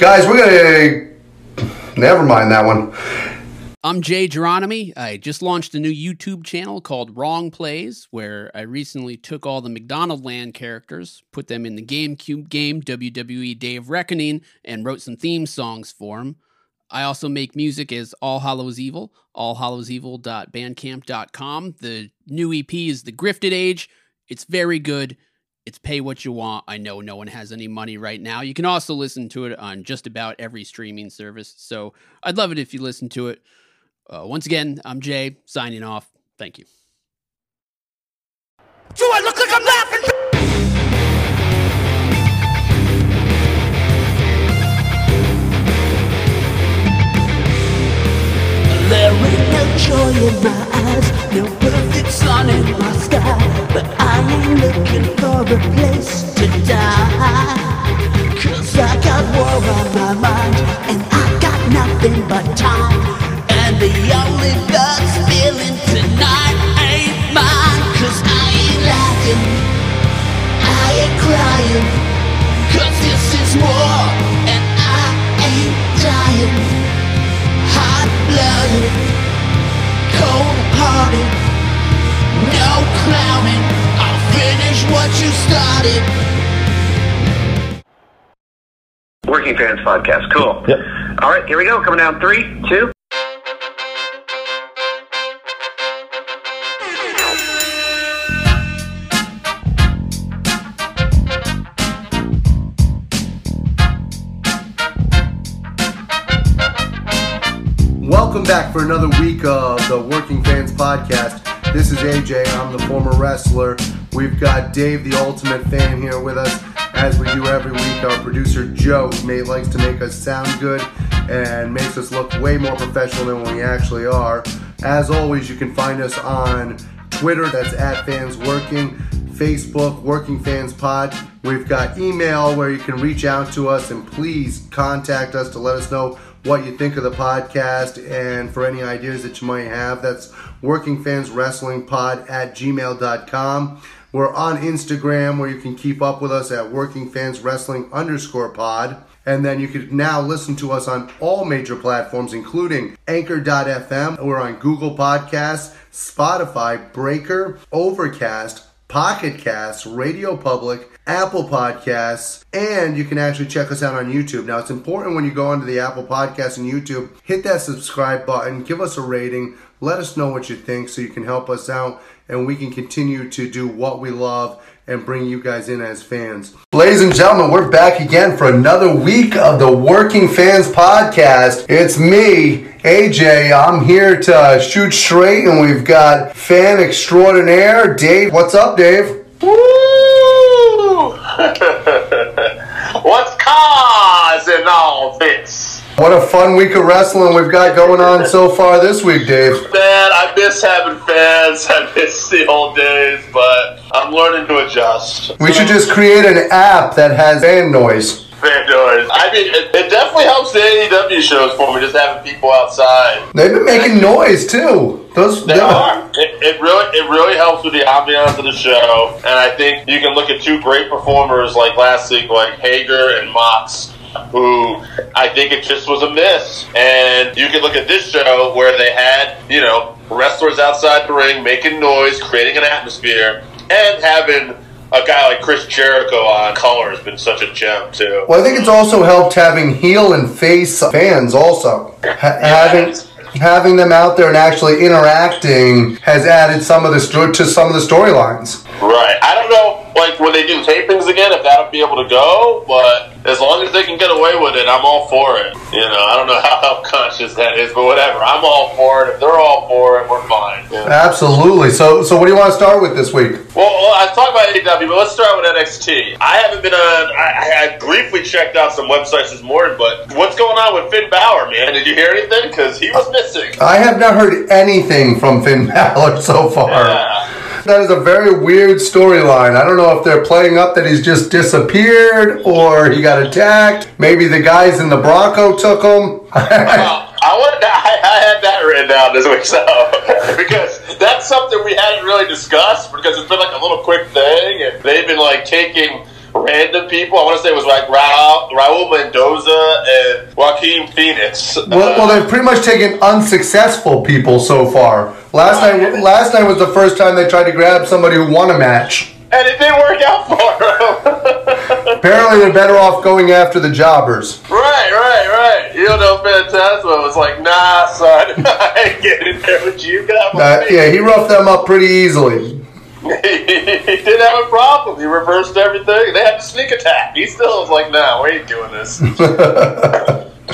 Guys, we're gonna never mind that one. I'm Jay Geronimi. I just launched a new YouTube channel called Wrong Plays, where I recently took all the McDonald Land characters, put them in the GameCube game WWE Day of Reckoning, and wrote some theme songs for them. I also make music as All Hallows Evil, allhallowsevil.bandcamp.com. The new EP is The Grifted Age. It's very good. It's pay what you want. I know no one has any money right now. You can also listen to it on just about every streaming service. So I'd love it if you listen to it. Uh, once again, I'm Jay, signing off. Thank you. Do I look like I'm laughing? There ain't no joy in my eyes, no sun in my sky. But I ain't looking for a place to die. Cause I got war on my mind, and I got nothing but time. And the only that's feeling tonight ain't mine. Cause I ain't laughing, I ain't crying. Cause this is war, and I ain't dying hot-blooded, cold-hearted, no finish what you started. Working Fans Podcast. Cool. Yep. All right, here we go. Coming down three, two. Welcome back for another week of the Working Fans Podcast. This is AJ. I'm the former wrestler. We've got Dave, the ultimate fan, here with us as we do every week. Our producer Joe may likes to make us sound good and makes us look way more professional than we actually are. As always, you can find us on Twitter. That's at Fans Working. Facebook, Working Fans Pod. We've got email where you can reach out to us and please contact us to let us know what you think of the podcast and for any ideas that you might have. That's Working Fans Wrestling Pod at gmail.com. We're on Instagram where you can keep up with us at Working Fans Wrestling underscore pod. And then you can now listen to us on all major platforms, including Anchor.fm. We're on Google Podcasts, Spotify, Breaker, Overcast, Pocket Casts, Radio Public, Apple Podcasts, and you can actually check us out on YouTube. Now, it's important when you go onto the Apple Podcasts and YouTube, hit that subscribe button, give us a rating, let us know what you think so you can help us out and we can continue to do what we love and bring you guys in as fans. Ladies and gentlemen, we're back again for another week of the Working Fans Podcast. It's me, AJ. I'm here to shoot straight, and we've got fan extraordinaire, Dave. What's up, Dave? Woo! What's causing all this? What a fun week of wrestling we've got going on so far this week, Dave. Man, I miss having fans. I miss the old days, but I'm learning to adjust. We should just create an app that has fan noise. Fan noise. I mean, it, it definitely helps the AEW shows for me, just having people outside. They've been making noise too. Those They are. It, it really, it really helps with the ambiance of the show, and I think you can look at two great performers like last week, like Hager and Mox, who I think it just was a miss. And you can look at this show where they had, you know, wrestlers outside the ring making noise, creating an atmosphere, and having a guy like Chris Jericho on color has been such a gem too. Well, I think it's also helped having heel and face fans also. Ha- having having them out there and actually interacting has added some of the sto- to some of the storylines. Right. I don't know, like when they do tapings again, if that'll be able to go, but as long as they can get away with it, I'm all for it. You know, I don't know how health conscious that is, but whatever. I'm all for it. If they're all for it, we're fine. Absolutely. So, so what do you want to start with this week? Well, well, I talked about AEW, but let's start with NXT. I haven't been uh, on. I, I briefly checked out some websites this morning, but what's going on with Finn Balor, man? Did you hear anything? Because he was missing. I have not heard anything from Finn Balor so far. Yeah. That is a very weird storyline. I don't know if they're playing up that he's just disappeared or he got attacked. Maybe the guys in the Bronco took him. Well, I wanted. I, I had that written down this week, so because that's something we hadn't really discussed because it's been like a little quick thing, and they've been like taking random people. I want to say it was like Raul, Raul Mendoza and Joaquin Phoenix. Well, well, they've pretty much taken unsuccessful people so far. Last night, last night was the first time they tried to grab somebody who won a match. and it didn't work out for them. Apparently, they're better off going after the jobbers. right, right, right. You know, Fantasma was like, nah, son, I ain't getting in there with you. My Uh, yeah, he roughed them up pretty easily. He didn't have a problem. He reversed everything. They had to sneak attack. He still was like, nah, we ain't doing this.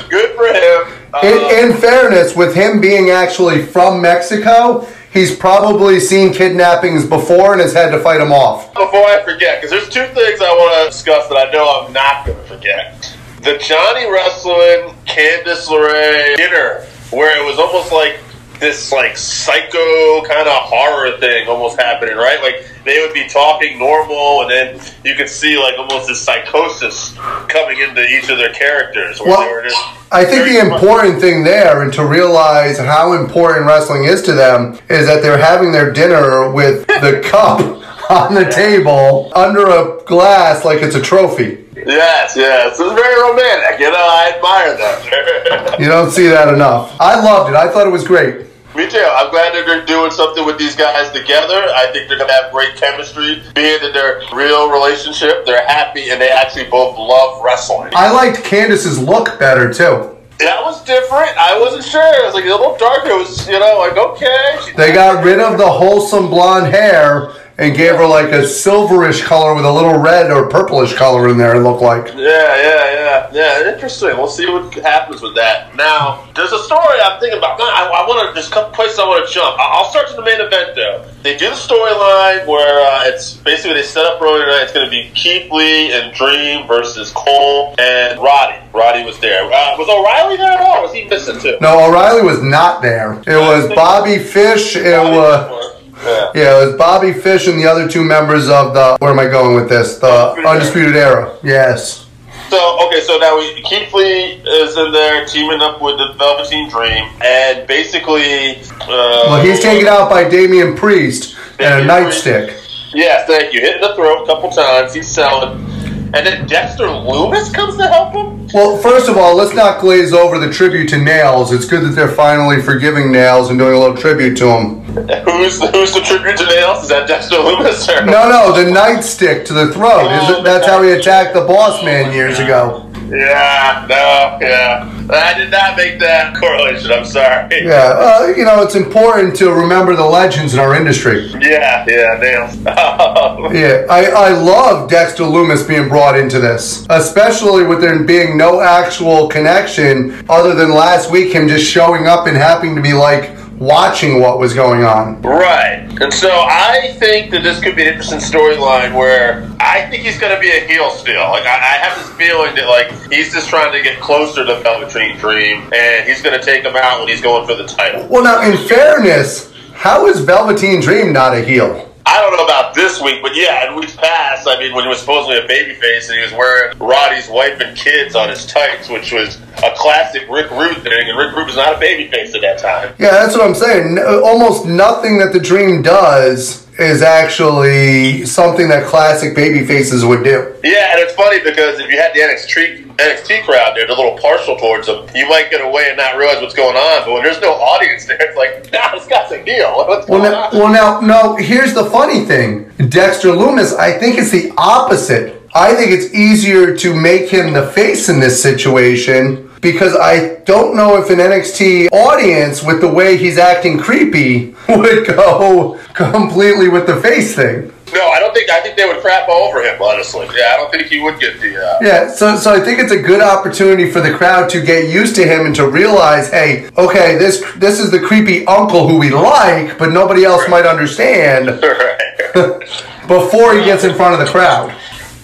Good for him. Uh, In, in fairness, with him being actually from Mexico, he's probably seen kidnappings before and has had to fight them off. Before I forget, because there's two things I want to discuss that I know I'm not going to forget. The Johnny Wrestling Candice LeRae dinner, where it was almost like this like psycho kind of horror thing almost happening, right? Like they would be talking normal, and then you could see like almost this psychosis coming into each of their characters. Where Well, they were just I think the much- important thing there, and to realize how important wrestling is to them, is that they're having their dinner with the cup on the table under a glass like it's a trophy. Yes, yes, it's very romantic. You know, I admire that. You don't see that enough. I loved it. I thought it was great. Me too. I'm glad that they're doing something with these guys together. I think they're going to have great chemistry. Being in their real relationship, they're happy and they actually both love wrestling. I liked Candice's look better too. That was different. I wasn't sure. It was like a little darker. It was, you know, like okay. They got rid of the wholesome blonde hair and gave her like a silverish color with a little red or purplish color in there. It looked like. Yeah, yeah, yeah, yeah. Interesting. We'll see what happens with that. Now, there's a story I'm thinking about. I, I want to. There's a couple places I want to jump. I'll start to the main event though. They do the storyline where uh, it's basically they set up earlier tonight. It's going to be Keith Lee and Dream versus Cole and Roddy. Roddy was there. Uh, was O'Reilly there at all? Was he missing too? No, O'Reilly was not there. It was Bobby Fish. It was. Yeah. Yeah, it was Bobby Fish and the other two members of the. Where am I going with this? The Undisputed Era. Yes. So okay, so now we, Keith Lee is in there teaming up with the Velveteen Dream, and basically, uh, Well, he's taken out by Damian Priest and a Damian nightstick. Yeah, thank you. Hit in the throat a couple times. He's selling. And then Dexter Lumis comes to help him? Well, first of all, let's not glaze over the tribute to Nails. It's good that they're finally forgiving Nails and doing a little tribute to him. Who's who's the tribute to Nails? Is that Dexter Lumis? Or? No, no, the nightstick to the throat. Oh, Is it, oh, that's how he attacked the boss man years ago. Yeah, no, yeah. I did not make that correlation. I'm sorry. Yeah, uh, you know, it's important to remember the legends in our industry. Yeah, yeah, Nails. Yeah, I, I love Dexter Lumis being brought into this, especially with there being no actual connection other than last week him just showing up and happening to be like watching what was going on. Right. And so I think that this could be an interesting storyline where I think he's going to be a heel still. Like, I, I have this feeling that, like, he's just trying to get closer to Velveteen Dream, and he's going to take him out when he's going for the title. Well, now, in fairness, how is Velveteen Dream not a heel? I don't know about this week, but yeah, in weeks past, I mean, when he was supposedly a babyface and he was wearing Roddy's wife and kids on his tights, which was a classic Rick Rude thing, and Rick Rude was not a babyface at that time. Yeah, that's what I'm saying. Uh, almost nothing that the Dream does is actually something that classic baby faces would do. Yeah, and it's funny because if you had the NXT, NXT crowd there, they're a little partial towards him, you might get away and not realize what's going on, but when there's no audience there, it's like, nah, this guy's a heel. What's Well, going now, on? well, now, no. Here's the funny thing: Dexter Lumis. I think it's the opposite. I think it's easier to make him the face in this situation because I don't know if an NXT audience, with the way he's acting creepy, would go completely with the face thing. No, I don't think, I think they would crap all over him, honestly. Yeah, I don't think he would get the, uh, Yeah, so so I think it's a good opportunity for the crowd to get used to him and to realize, hey, okay, this this is the creepy uncle who we like, but nobody else might understand before he gets in front of the crowd.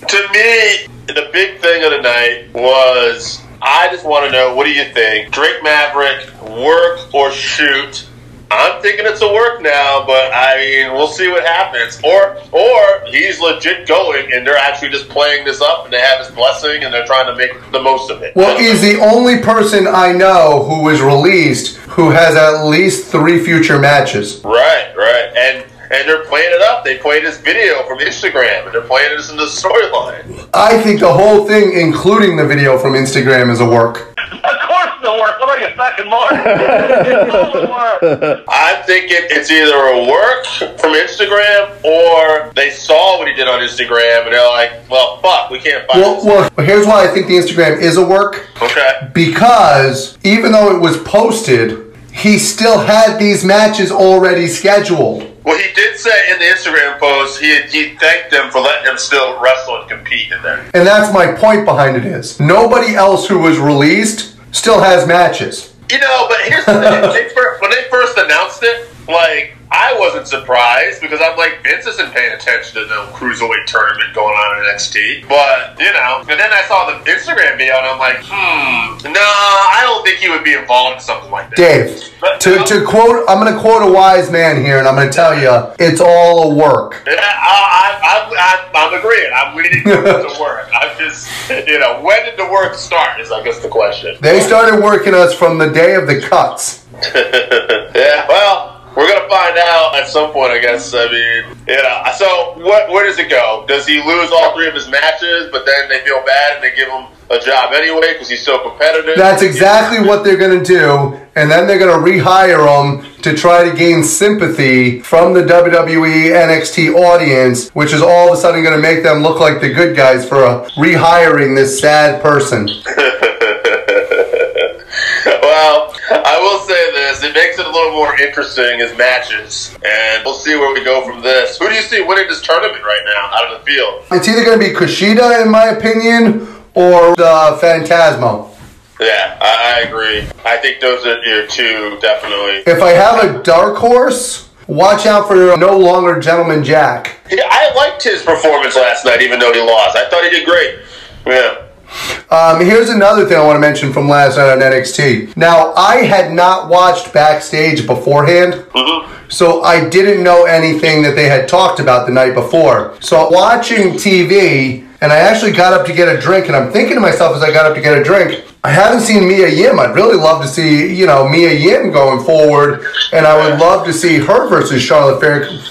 to me, the big thing of the night was I just want to know what do you think? Drake Maverick, work or shoot? I'm thinking it's a work now, but I mean, we'll see what happens. Or, or he's legit going, and they're actually just playing this up, and they have his blessing, and they're trying to make the most of it. Well, he's the only person I know who was released who has at least three future matches. Right, right. And and they're playing it up. They played this video from Instagram, and they're playing this in the storyline. I think the whole thing, including the video from Instagram, is a work. Of course the work. What are you, fucking Mark? It's all work. I'm thinking it's either a work from Instagram or they saw what he did on Instagram and they're like, well, fuck, we can't find it. Well, well, here's why I think the Instagram is a work. Okay. Because even though it was posted, he still had these matches already scheduled. Well, he did say in the Instagram post he he thanked them for letting him still wrestle and compete in there. And that's my point behind it is nobody else who was released still has matches. You know, but here's the thing: when they first announced it, like I wasn't surprised because I'm like Vince isn't paying attention to no cruiserweight tournament going on in NXT. But you know, and then I saw the Instagram video and I'm like, hmm, no, I don't think he would be involved in something like that. Dave, to, to quote, I'm going to quote a wise man here, and I'm going to tell you, it's all a work. Yeah, I, I, I'm, I'm, I'm agreeing. I'm leaning towards the work. I'm just, you know, when did the work start? Is I guess the question. They started working us from the day of the cuts. yeah, well, we're gonna find out at some point, I guess. I mean, know. So, what? Where does it go? Does he lose all three of his matches, but then they feel bad and they give him a job anyway because he's so competitive? That's exactly what they're going to do, and then they're going to rehire him to try to gain sympathy from the WWE NXT audience, which is all of a sudden going to make them look like the good guys for rehiring this sad person. I will say this: it makes it a little more interesting as matches, and we'll see where we go from this. Who do you see winning this tournament right now out of the field? It's either going to be Kushida, in my opinion, or uh, Phantasmo. Yeah, I, I agree. I think those are your two definitely. If I have a dark horse, watch out for no longer Gentleman Jack. Yeah, I liked his performance last night, even though he lost. I thought he did great. Yeah. Um, here's another thing I want to mention from last night on NXT. Now, I had not watched backstage beforehand, so I didn't know anything that they had talked about the night before. So, watching TV, and I actually got up to get a drink, and I'm thinking to myself as I got up to get a drink, I haven't seen Mia Yim. I'd really love to see, you know, Mia Yim going forward, and I would love to see her versus Charlotte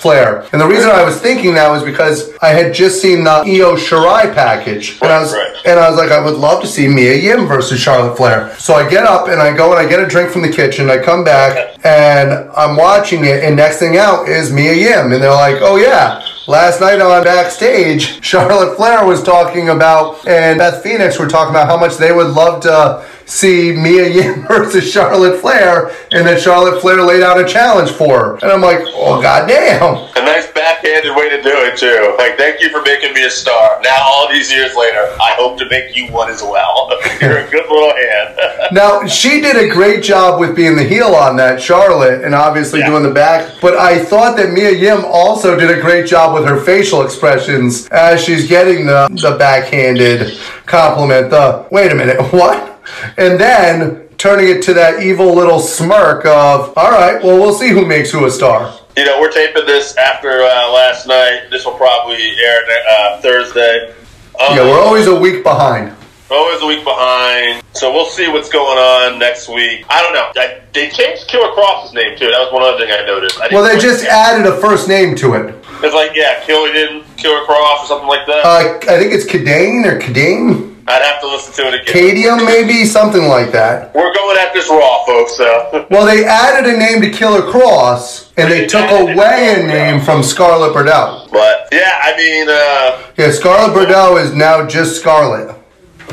Flair. And the reason I was thinking that was because I had just seen the Io Shirai package, and I was and I was like, I would love to see Mia Yim versus Charlotte Flair. So I get up and I go and I get a drink from the kitchen. I come back and I'm watching it, and next thing out is Mia Yim, and they're like, Oh yeah. Last night on backstage, Charlotte Flair was talking about, and Beth Phoenix were talking about how much they would love to see Mia Yim versus Charlotte Flair, and then Charlotte Flair laid out a challenge for her. And I'm like, oh goddamn. A nice backhanded way to do it, too. Like, thank you for making me a star. Now, all these years later, I hope to make you one as well. You're a good little hand. Now she did a great job with being the heel on that, Charlotte, and obviously Yeah. doing the back. But I thought that Mia Yim also did a great job with her facial expressions as she's getting the the backhanded compliment. The wait a minute, what? And then turning it to that evil little smirk of, all right, well we'll see who makes who a star. you know, we're taping this after uh, last night. This will probably air uh, Thursday. Um, Yeah, we're always a week behind. always a week behind. So we'll see what's going on next week. I don't know. I, they changed Killer Kross's name, too. That was one other thing I noticed. I Well, they didn't- just added a first name to it. It's like, yeah, Killian, Killer Kross, or something like that. Uh, I think it's Kadane or Kadane, I'd have to listen to it again. Cadium maybe, something like that. We're going at this raw, folks. So. Well, they added a name to Killer Kross, and they took away a name from Scarlett Bordeaux. But yeah, I mean, uh, Yeah, Scarlett Bordeaux is now just Scarlett.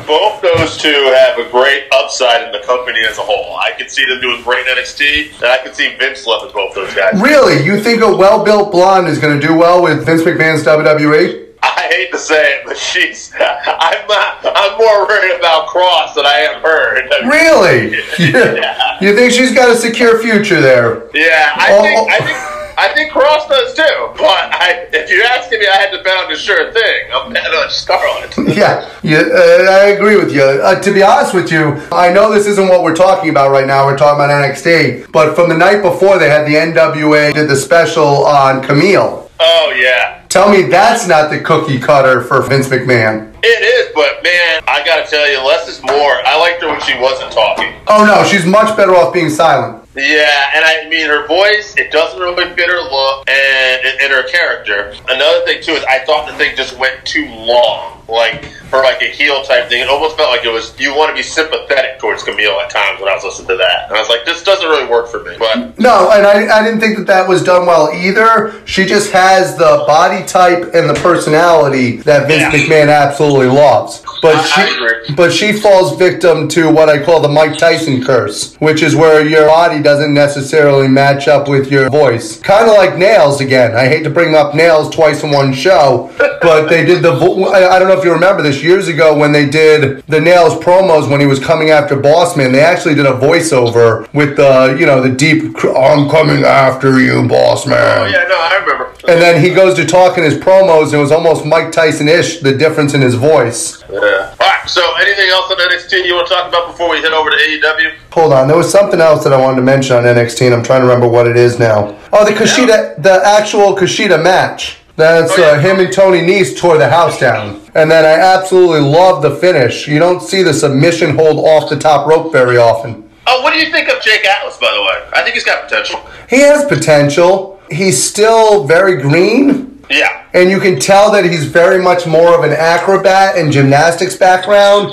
both those two have a great upside in the company as a whole. I could see them doing great in NXT, and I could see Vince loving both those guys. Really? You think a well-built blonde is going to do well with Vince McMahon's? WWE? I hate to say it, but she's. I'm not. I'm more worried about Kross than I am her. Really? Yeah. You think she's got a secure future there? Yeah, I Oh, think. I think. I think Kross does too. But I, if you're asking me, I had to bet on the sure thing. I'm betting on Scarlett. Yeah, yeah uh, I agree with you. Uh, to be honest with you, I know this isn't what we're talking about right now. We're talking about NXT. But from the night before, they had the NWA did the special on Camille. Oh yeah, Tell me that's not the cookie cutter for Vince McMahon. It is. But man, I gotta tell you, less is more. I liked her when she wasn't talking. Oh no, she's much better off being silent. Yeah, and I mean her voice, it doesn't really fit her look and, and, and her character. Another thing too is I thought the thing just went too long. Like for like a heel type thing. It almost felt like it was you want to be sympathetic towards Camille at times when I was listening to that. And I was like, this doesn't really work for me. But No, and I, I didn't think that that was done well either. She just has the body type and the personality that Vince Yeah. McMahon absolutely loves. But I- I she, agree. but she falls victim to what I call the Mike Tyson curse, which is where your body doesn't necessarily match up with your voice. Kind of like Nails again. I hate to bring up Nails twice in one show, but they did the. vo- I I don't know if you remember this years ago when they did the Nails promos when he was coming after Bossman. They actually did a voiceover with the you know the deep. I'm coming after you, Bossman. oh yeah, no, I remember. And then he goes to talk in his promos, and it was almost Mike Tyson-ish, the difference in his voice. Yeah. All right. So, anything else on NXT you want to talk about before we head over to AEW? Hold on, there was something else that I wanted to mention on NXT, and I'm trying to remember what it is now. Oh, the Kushida, the actual Kushida match. That's Oh, yeah. uh, him and Tony Nese tore the house down. And then I absolutely love the finish. You don't see the submission hold off the top rope very often. Oh, what do you think of Jake Atlas? By the way, I think he's got potential. He has potential. He's still very green. Yeah. And you can tell that he's very much more of an acrobat and gymnastics background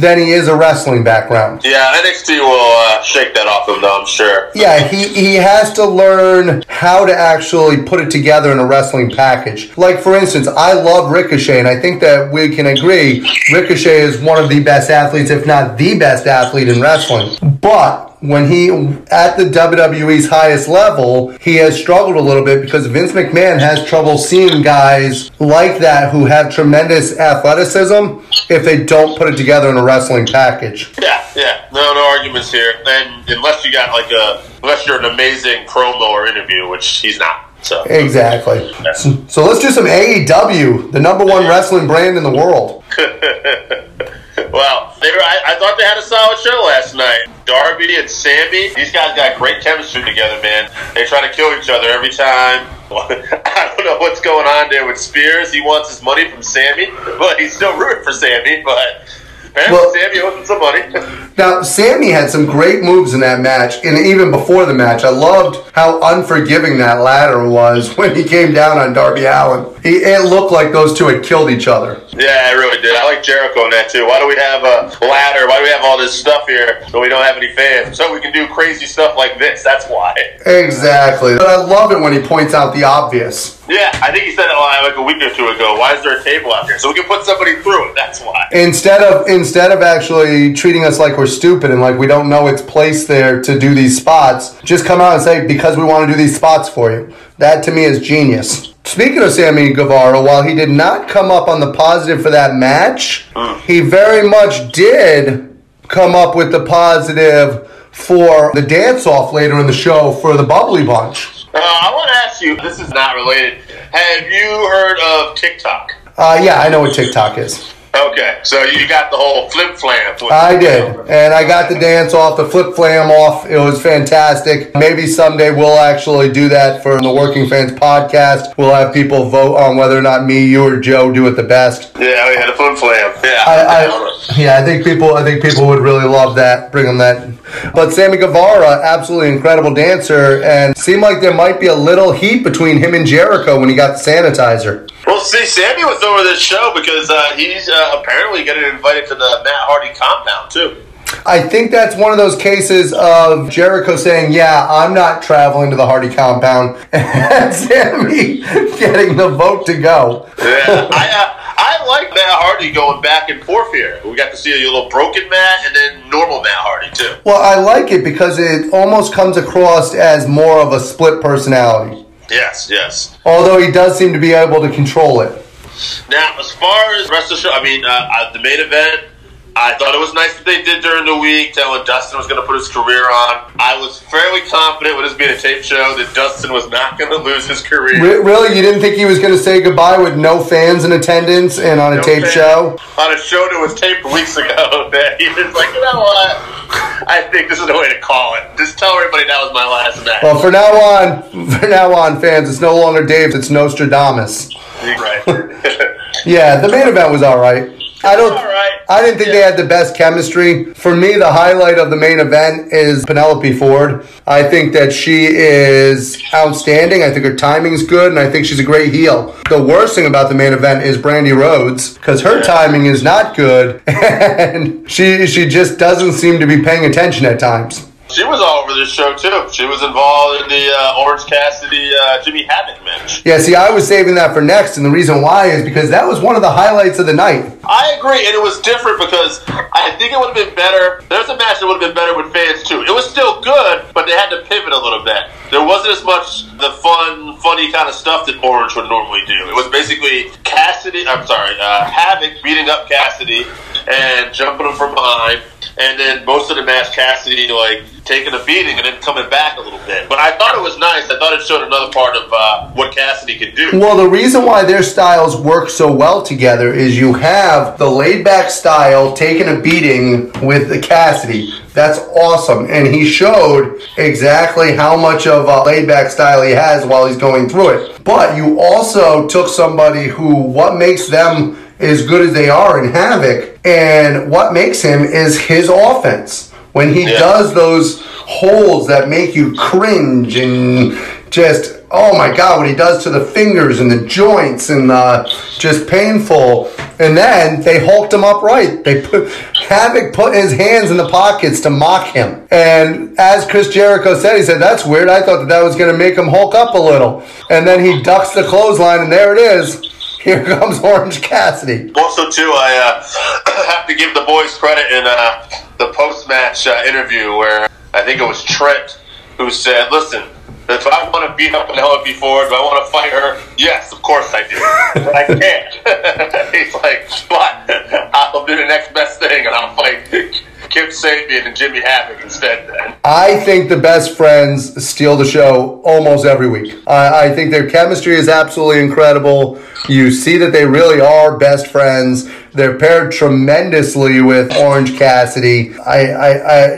than he is a wrestling background. Yeah, NXT will uh, shake that off him, though. I'm sure. Yeah, he, he has to learn how to actually put it together in a wrestling package. Like, for instance, I love Ricochet, and I think that we can agree Ricochet is one of the best athletes, if not the best athlete in wrestling. But when he, at the WWE's highest level, he has struggled a little bit because Vince McMahon has trouble seeing guys like that who have tremendous athleticism if they don't put it together in a wrestling package. Yeah, yeah. No, no arguments here. And unless you got like a, unless you're an amazing promo or interview, which he's not. So. Exactly. So, so let's do some AEW, the number one wrestling brand in the world. Well, they were, I, I thought they had a solid show last night. Darby and Sammy, these guys got great chemistry together, man. They try to kill each other every time. I don't know what's going on there with Spears. He wants his money from Sammy, but he's still rooting for Sammy. But apparently, Well- Sammy owes him some money. Now, Sammy had some great moves in that match, and even before the match, I loved how unforgiving that ladder was when he came down on Darby Allin. He, it looked like those two had killed each other. yeah, I really did. I like Jericho in that too. Why do we have a ladder? Why do we have all this stuff here so we don't have any fans? So we can do crazy stuff like this. That's why. Exactly. But I love it when he points out the obvious. Yeah, I think he said it like a week or two ago. Why is there a table out here? So we can put somebody through it. That's why. Instead of instead of actually treating us like we're stupid and like we don't know its place there to do these spots, just come out and say because we want to do these spots for you. That to me is genius. Speaking of Sammy Guevara, while he did not come up on the positive for that match, hmm. he very much did come up with the positive for the dance off later in the show for the bubbly bunch. Uh, I want to ask you. This is not related. Have you heard of TikTok? Uh, yeah, I know what TikTok is. Okay, so you got the whole flip flam. I did, and I got the dance off, the flip flam off. It was fantastic. Maybe someday we'll actually do that for the Working Fans podcast. We'll have people vote on whether or not me, you, or Joe do it the best. Yeah, we had a flip flam. Yeah. I, I, yeah, I think people, I think people would really love that. Bring them that. But Sammy Guevara, absolutely incredible dancer, and seemed like there might be a little heat between him and Jericho when he got the sanitizer. Well, see, Sammy was over this show because uh, he's uh, apparently getting invited to the Matt Hardy compound too. I think that's one of those cases of Jericho saying, "Yeah, I'm not traveling to the Hardy compound," and Sammy getting the vote to go. Yeah, I uh, I like Matt Hardy going back and forth here. We got to see a little broken Matt and then normal Matt Hardy too. Well, I like it because it almost comes across as more of a split personality, Yes, yes. although he does seem to be able to control it. Now, as far as rest of the show, I mean, uh, uh, the main event, I thought it was nice that they did during the week, telling Dustin was going to put his career on. I was fairly confident with this being a tape show that Dustin was not going to lose his career. Re- really, you didn't think he was going to say goodbye with no fans in attendance and on a No tape fan. show? On a show that was taped weeks ago, that he was like, you know what? I think this is the way to call it. Just tell everybody that was my last match. Well, for now on, for now on, fans, it's no longer Dave, it's Nostradamus. Right. Yeah, the main event was all right. I don't. Right. I didn't think they had the best chemistry. For me, the highlight of the main event is Penelope Ford. I think that she is outstanding. I think her timing's good, and I think she's a great heel. The worst thing about the main event is Brandi Rhodes because her timing is not good, and she she just doesn't seem to be paying attention at times. She was all over this show too. She was involved in the uh, Orange Cassidy uh, Jimmy Havoc match. Yeah, see, I was saving that for next, and the reason why is because that was one of the highlights of the night. I agree, and it was different because I think it would have been better. There's a match that would have been better with fans too. It was still good, but they had to pivot a little bit. There wasn't as much the fun, funny kind of stuff that Orange would normally do. It was basically Cassidy. I'm sorry, uh, Havoc beating up Cassidy and jumping him from behind, and then most of the match Cassidy like taking a beating and then coming back a little bit. But I thought it was nice. I thought it showed another part of uh, what Cassidy could do. Well, the reason why their styles work so well together is you have the laid back style taking a beating with the Cassidy. That's awesome. And he showed exactly how much of a laid back style he has while he's going through it. But you also took somebody who, what makes them as good as they are in Havoc, and what makes him is his offense. When he Yeah. does those holds that make you cringe and just oh my god what he does to the fingers and the joints and uh, just painful. And then they hulked him up right they put havoc put his hands in the pockets to mock him. And as chris jericho said he said that's weird. I thought that that was going to make him hulk up a little. And then he ducks the clothesline and there it is here comes orange cassidy Also, too, I uh, have to give the boys credit in uh, the post-match uh, interview where I think it was Trent who said, "Listen, if I want to beat up Penelope Ford, do I want to fight her? Yes, of course I do, but I can't." He's like, "But I'll do the next best thing, and I'll fight Kip Sabian and Jimmy Havoc instead." Then I think the best friends steal the show almost every week. I, I think their chemistry is absolutely incredible. You see that they really are best friends. They're paired tremendously with Orange Cassidy. I, I,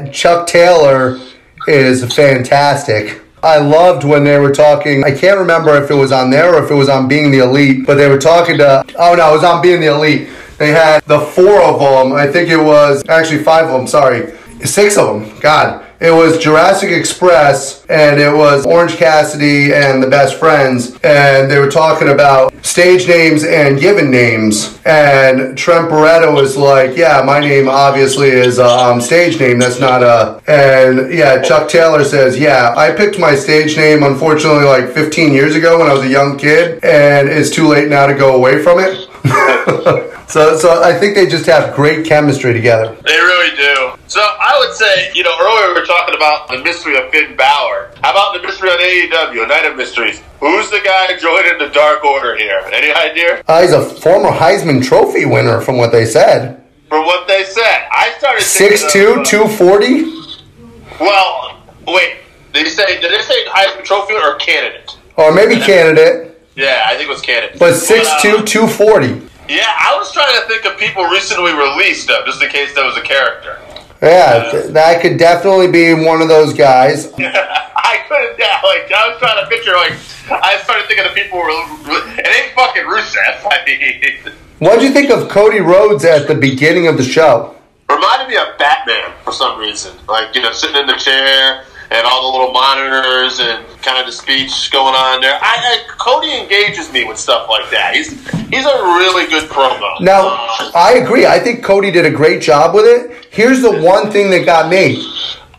I Chuck Taylor is fantastic. I loved when they were talking. I can't remember if it was on there or if it was on Being the Elite, but they were talking to. Oh no, it was on Being the Elite. They had the four of them. I think it was actually five of them. Sorry, six of them. God, it was Jurassic Express and it was Orange Cassidy and the Best Friends, and they were talking about stage names and given names. And Trent Beretta was like, "Yeah, my name obviously is a um, stage name. That's not a." And yeah, Chuck Taylor says, "Yeah, I picked my stage name unfortunately like 15 years ago when I was a young kid, and it's too late now to go away from it." so, so I think they just have great chemistry together. They really do. So I would say, you know, earlier we were talking about the mystery of Finn Balor. How about the mystery on AEW, a night of mysteries? Who's the guy joining the Dark Order here? Any idea? Uh, he's a former Heisman Trophy winner, from what they said. From what they said, I started thinking 6'2", of, 240, Well, wait. Did they say? Did they say Heisman Trophy or candidate? or maybe candidate, Yeah, I think it was candidate. but 6'2", uh, 240. Yeah, I was trying to think of people recently released though, just in case that was a character. Yeah, uh, th- that could definitely be one of those guys. I couldn't. Yeah, like I was trying to picture. Like I started thinking of people. Who were, it ain't fucking Rusev. I mean, What'd you think of Cody Rhodes at the beginning of the show? reminded me of Batman for some reason. Like you know, sitting in the chair and all the little monitors and kind of the speech going on there. I, I Cody engages me with stuff like that. He's he's a really good promo. Now, I agree. I think Cody did a great job with it. Here's the one thing that got me.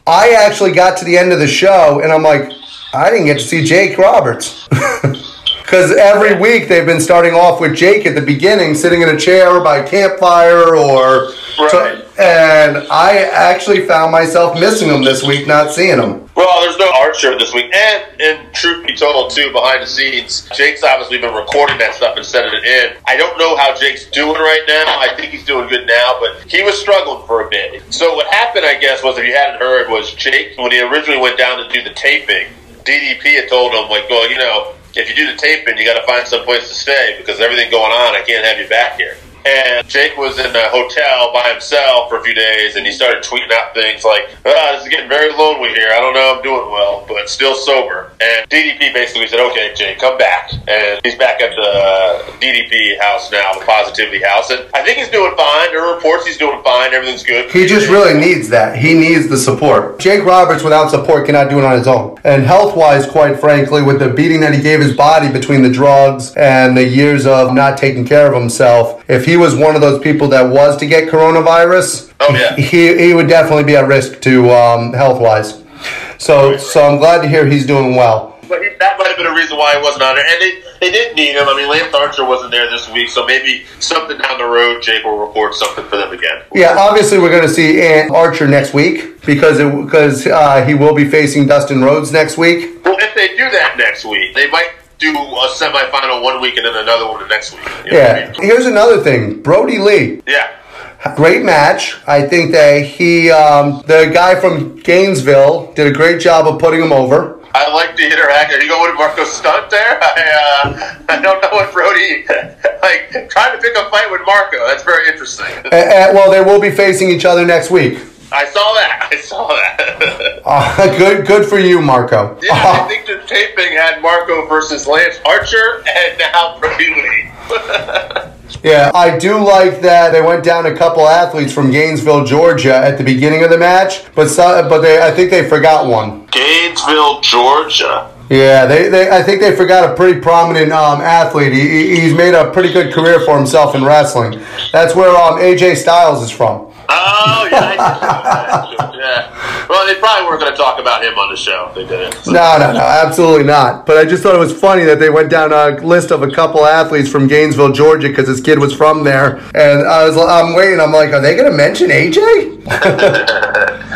I actually got to the end of the show and I'm like, I didn't get to see Jake Roberts. Because every week they've been starting off with Jake at the beginning, sitting in a chair by a campfire or. Right. and I actually found myself missing him this week, not seeing him. Well, there's no art show this week, and and truth be told, too, behind the scenes, Jake's obviously been recording that stuff and sending it in. I don't know how Jake's doing right now. I think he's doing good now, but he was struggling for a bit. So what happened, I guess, was if you hadn't heard, was Jake when he originally went down to do the taping, DDP had told him like, well, you know, if you do the taping, you got to find some place to stay because everything going on, I can't have you back here. And Jake was in a hotel by himself for a few days, and he started tweeting out things like, ah, "This is getting very lonely here. I don't know, I'm doing well, but still sober." And DDP basically said, "Okay, Jake, come back," and he's back at the DDP house now, the Positivity House, and I think he's doing fine. There are reports he's doing fine. Everything's good. He just really needs that. He needs the support. Jake Roberts, without support, cannot do it on his own. And health wise, quite frankly, with the beating that he gave his body between the drugs and the years of not taking care of himself, if he was one of those people that was to get coronavirus, Oh, yeah. he, he would definitely be at risk to um, health wise. So, so I'm glad to hear he's doing well. But he, that might have been a reason why he wasn't on there. And they, they didn't need him. I mean, Lance Archer wasn't there this week, so maybe something down the road, Jake will report something for them again. Yeah, obviously we're going to see Ant Archer next week because it, because uh, he will be facing Dustin Rhodes next week. Well, if they do that next week, they might do a semifinal one week and then another one the next week. You know what I Yeah. mean? Here's another thing, Brodie Lee. Yeah. Great match. I think that he, um, the guy from Gainesville, did a great job of putting him over. I like the interact. Are you going with Marko Stunt there? I, uh, I don't know what Brodie like trying to pick a fight with Marco. That's very interesting. Uh, uh, well, they will be facing each other next week. I saw that. I saw that. Uh, good, good for you, Marco. yeah, I think the taping had Marco versus Lance Archer and now Brodie Lee. Yeah, I do like that they went down a couple athletes from Gainesville, Georgia, at the beginning of the match, but so, but they, I think they forgot one. Gainesville, Georgia. Yeah, they, they I think they forgot a pretty prominent um, athlete. He, he- he's made a pretty good career for himself in wrestling. That's where um, AJ Styles is from. Oh yeah, I did know that. yeah. Well, they probably weren't going to talk about him on the show. They did it. No, no, no, absolutely not. But I just thought it was funny that they went down a list of a couple athletes from Gainesville, Georgia, because his kid was from there. And I was, I'm waiting. I'm like, are they going to mention AJ?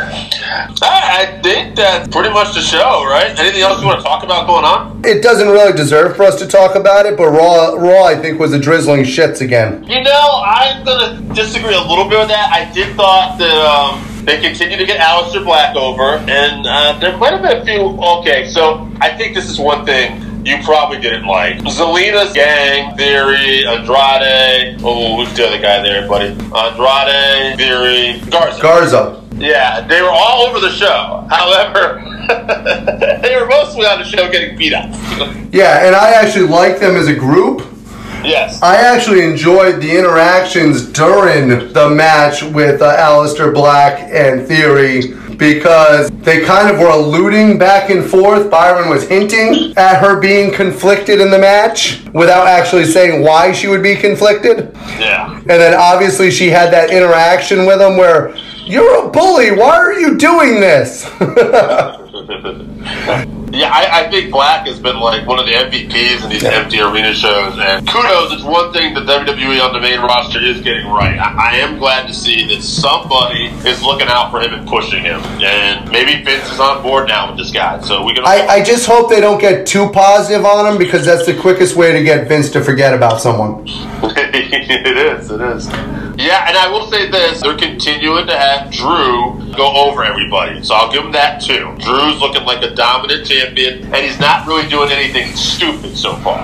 I, I think that's pretty much the show, right? Anything else you want to talk about going on? It doesn't really deserve for us to talk about it, but Raw, Raw, I think, was a drizzling shits again. You know, I'm going to disagree a little bit with that. I did thought that um, they continued to get Aleister Black over, and uh, there might have been a few. Okay, so I think this is one thing. You probably didn't like Zelina's gang, Theory, Andrade. Oh, who's the other guy there, buddy? Andrade, Theory, Garza. Garza. Yeah, they were all over the show. However, they were mostly on the show getting beat up. Yeah, and I actually like them as a group. yes. I actually enjoyed the interactions during the match with uh, Aleister Black and Theory because they kind of were alluding back and forth. Byron was hinting at her being conflicted in the match without actually saying why she would be conflicted. yeah. And then obviously she had that interaction with him where, You're a bully, why are you doing this? Yeah, I, I think Black has been like one of the MVPs in these empty arena shows, and kudos. It's one thing that WWE on the main roster is getting right. I, I am glad to see that somebody is looking out for him and pushing him, and maybe Vince is on board now with this guy. So we can. I, I just hope they don't get too positive on him because that's the quickest way to get Vince to forget about someone. it is. It is. Yeah, and I will say this: they're continuing to have Drew go over everybody, so I'll give him that too. Drew's looking like a dominant champion, and he's not really doing anything stupid so far.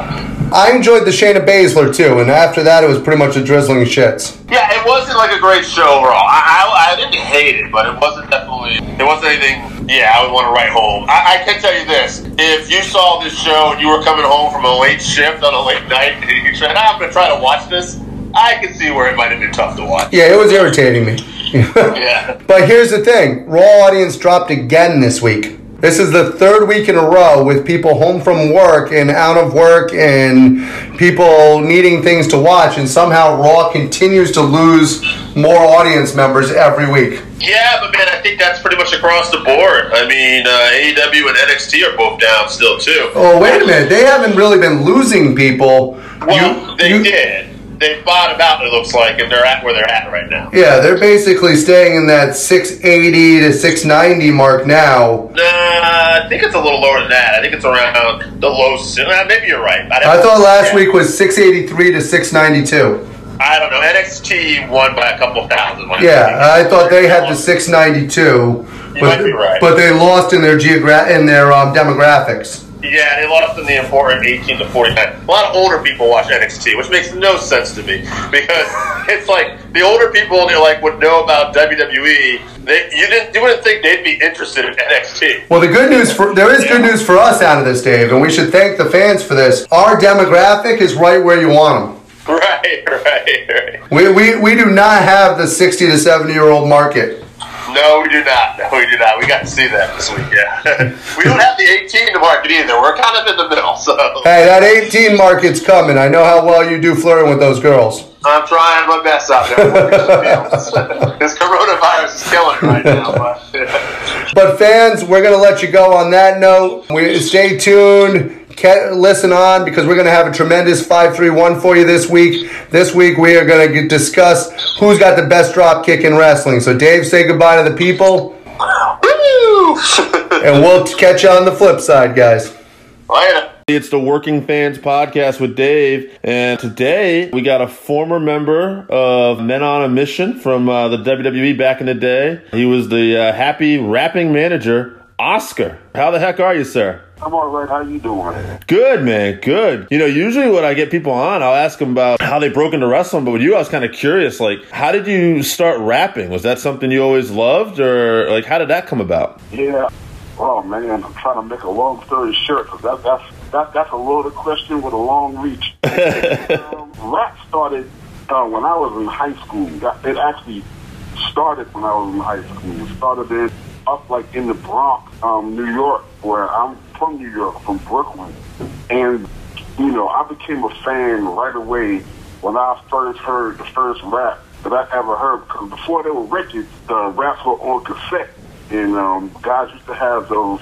I enjoyed the Shayna Baszler too, and after that it was pretty much a drizzling shits. Yeah, it wasn't like a great show overall. I, I, I didn't hate it, but it wasn't definitely. It wasn't anything. Yeah, I would want to write home. I, I can tell you this: if you saw this show and you were coming home from a late shift on a late night, and you said, "Ah, "I'm going to try to watch this," I can see where it might have been tough to watch. Yeah, it was irritating me. Yeah. But here's the thing Raw audience dropped again this week. This is the third week in a row with people home from work and out of work and people needing things to watch, and somehow Raw continues to lose more audience members every week. Yeah, but man, I think that's pretty much across the board. I mean, uh, AEW and NXT are both down still too. Oh, wait a minute. They haven't really been losing people. Well, You- they you- did. They bottomed out. It looks like, and they're at where they're at right now. Yeah, they're basically staying in that 680 to 690 mark now. Nah, I think it's a little lower than that. I think it's around the low. Maybe you're right. I thought last week was 683 to 692. I don't know. NXT won by a couple thousand. Yeah. I thought they had the 692, You but, might be right. but they lost in their geogra- in their um, demographics. Yeah, they lost in the important 18 to 49. A lot of older people watch NXT, which makes no sense to me because it's like the older people you like would know about WWE. They, you didn't you wouldn't think they'd be interested in NXT. Well, the good news for there is good news for us out of this, Dave, and we should thank the fans for this. Our demographic is right where you want them. Right, right, right. We, we, we do not have the 60 to 70 year old market. No, we do not. No, we do not. We got to see that this week. Yeah, we don't have the 18 to market either. We're kind of in the middle. So Hey, that 18 market's coming. I know how well you do flirting with those girls. I'm trying my best out there. I'm working the fields. this coronavirus is killing it right now. But, yeah. But fans, we're gonna let you go on that note. We stay tuned. Ke- Listen on because we're going to have a tremendous 531 for you this week. This week we are going to discuss who's got the best drop kick in wrestling. So, Dave, say goodbye to the people, and we'll catch you on the flip side, guys. Later. It's the Working Fans Podcast with Dave, and today we got a former member of Men on a Mission from uh, the WWE back in the day. He was the uh, happy rapping manager, Oscar. How the heck are you, sir? I'm all right. How you doing? Good, man. Good. You know, usually when I get people on, I'll ask them about how they broke into wrestling. But with you, I was kind of curious. Like, how did you start rapping? Was that something you always loved, or like, how did that come about? Yeah. Oh man, I'm trying to make a long story short because that, that's that, that's a loaded question with a long reach. um, rap started uh, when I was in high school. It actually started when I was in high school. It started in up like in the Bronx, um, New York, where I'm from New York, from Brooklyn, and you know I became a fan right away when I first heard the first rap that I ever heard. Because before there were records, the raps were on cassette, and um, guys used to have those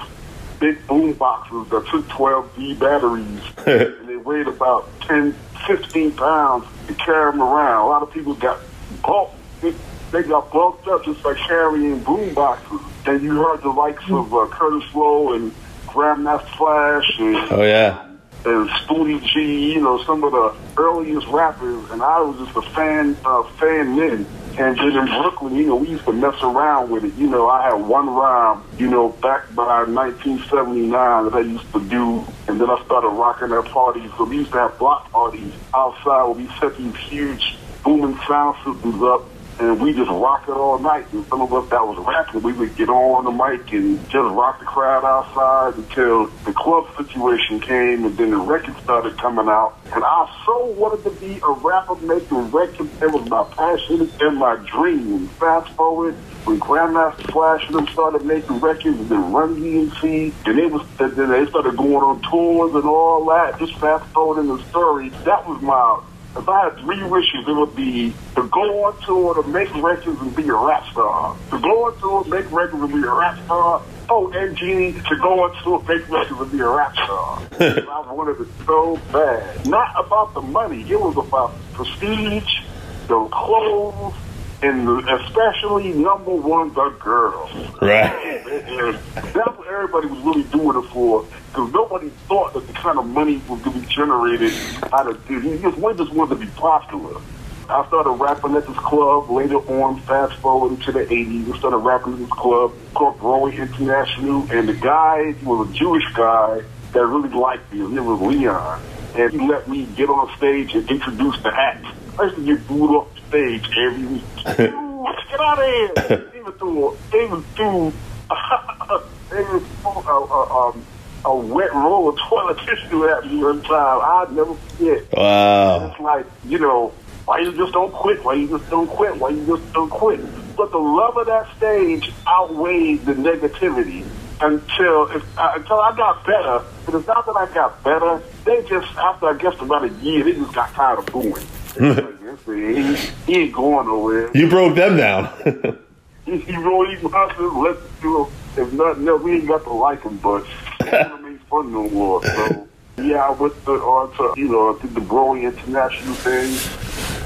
big boom boxes that took 12 D batteries, and they weighed about 10, 15 pounds to carry them around. A lot of people got bulked. They, they got bulked up just by carrying boom boxes. And you heard the likes of uh, Kurtis Blow and Grandmaster Flash and Oh yeah. and Spoonie G, you know, some of the earliest rappers, and I was just a fan, uh, fan then. And then in Brooklyn, you know, we used to mess around with it. You know, I had one rhyme, you know, back by 1979 that I used to do, and then I started rocking at parties. So we used to have block parties outside where we set these huge booming sound systems up, and we just rock it all night. And some of us that was rapping, we would get on the mic and just rock the crowd outside until the club situation came, and then the records started coming out. And I so wanted to be a rapper making records. It was my passion and my dream. Fast forward when Grandmaster Flash and them started making records, and then Run DMC, and it was and then they started going on tours and all that. Just fast forward in the story, that was my if I had three wishes, it would be to go on tour, to make records, and be a rap star. To go on tour, make records, and be a rap star. Oh, and Genie, to go on tour, make records, and be a rap star. I wanted it so bad. Not about the money. It was about prestige, the clothes, and especially number one, the girls. Right. And that's what everybody was really doing it for, because nobody thought that the kind of money was going to be generated out of this. You just, we just wanted to be popular. I started rapping at this club later on, fast forward into the 80s. I started rapping at this club called Broadway International, and the guy he was a Jewish guy that really liked me. His name was Leon, and he let me get on stage and introduce the act. I used to get booed off stage every week. Get out of here! Even through, even through, even through a, a, um, a wet roll of toilet tissue at me one time. I'd never forget. Wow. It's like, you know, why you just don't quit? Why you just don't quit? Why you just don't quit? But the love of that stage outweighed the negativity until if, uh, until I got better. But it's not that I got better. They just after I guess about a year, they just got tired of booing. They was like, "This man, he, he ain't going nowhere. You broke them down. He, he really wants to let you know, if nothing else, we ain't got to like him, but don't make fun no more. So yeah, I went to, on to you know, did the Broadway International thing,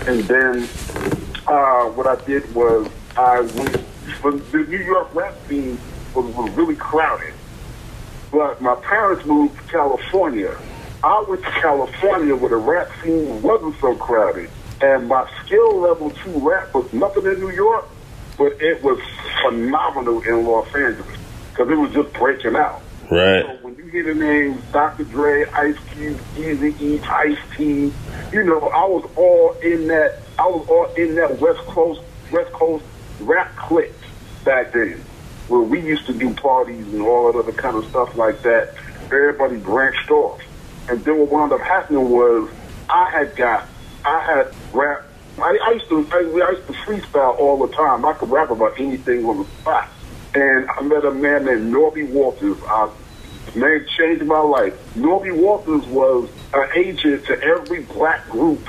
and then uh, what I did was I went. But the New York rap scene was, was really crowded, but my parents moved to California. I went to California where the rap scene wasn't so crowded, and my skill level to rap was nothing in New York, but it was phenomenal in Los Angeles because it was just breaking out. right. So when you hear the names Dr. Dre, Ice Cube, Easy E, Ice T. You know, I was all in that. I was all in that West Coast West Coast rap clique back then, where we used to do parties and all that other kind of stuff like that. Everybody branched off, and then what wound up happening was I had got I had rap. I, I used to I, I used to freestyle all the time. I could rap about anything on the spot. And I met a man named Norby Walters. I man changed my life. Norby Walters was an agent to every black group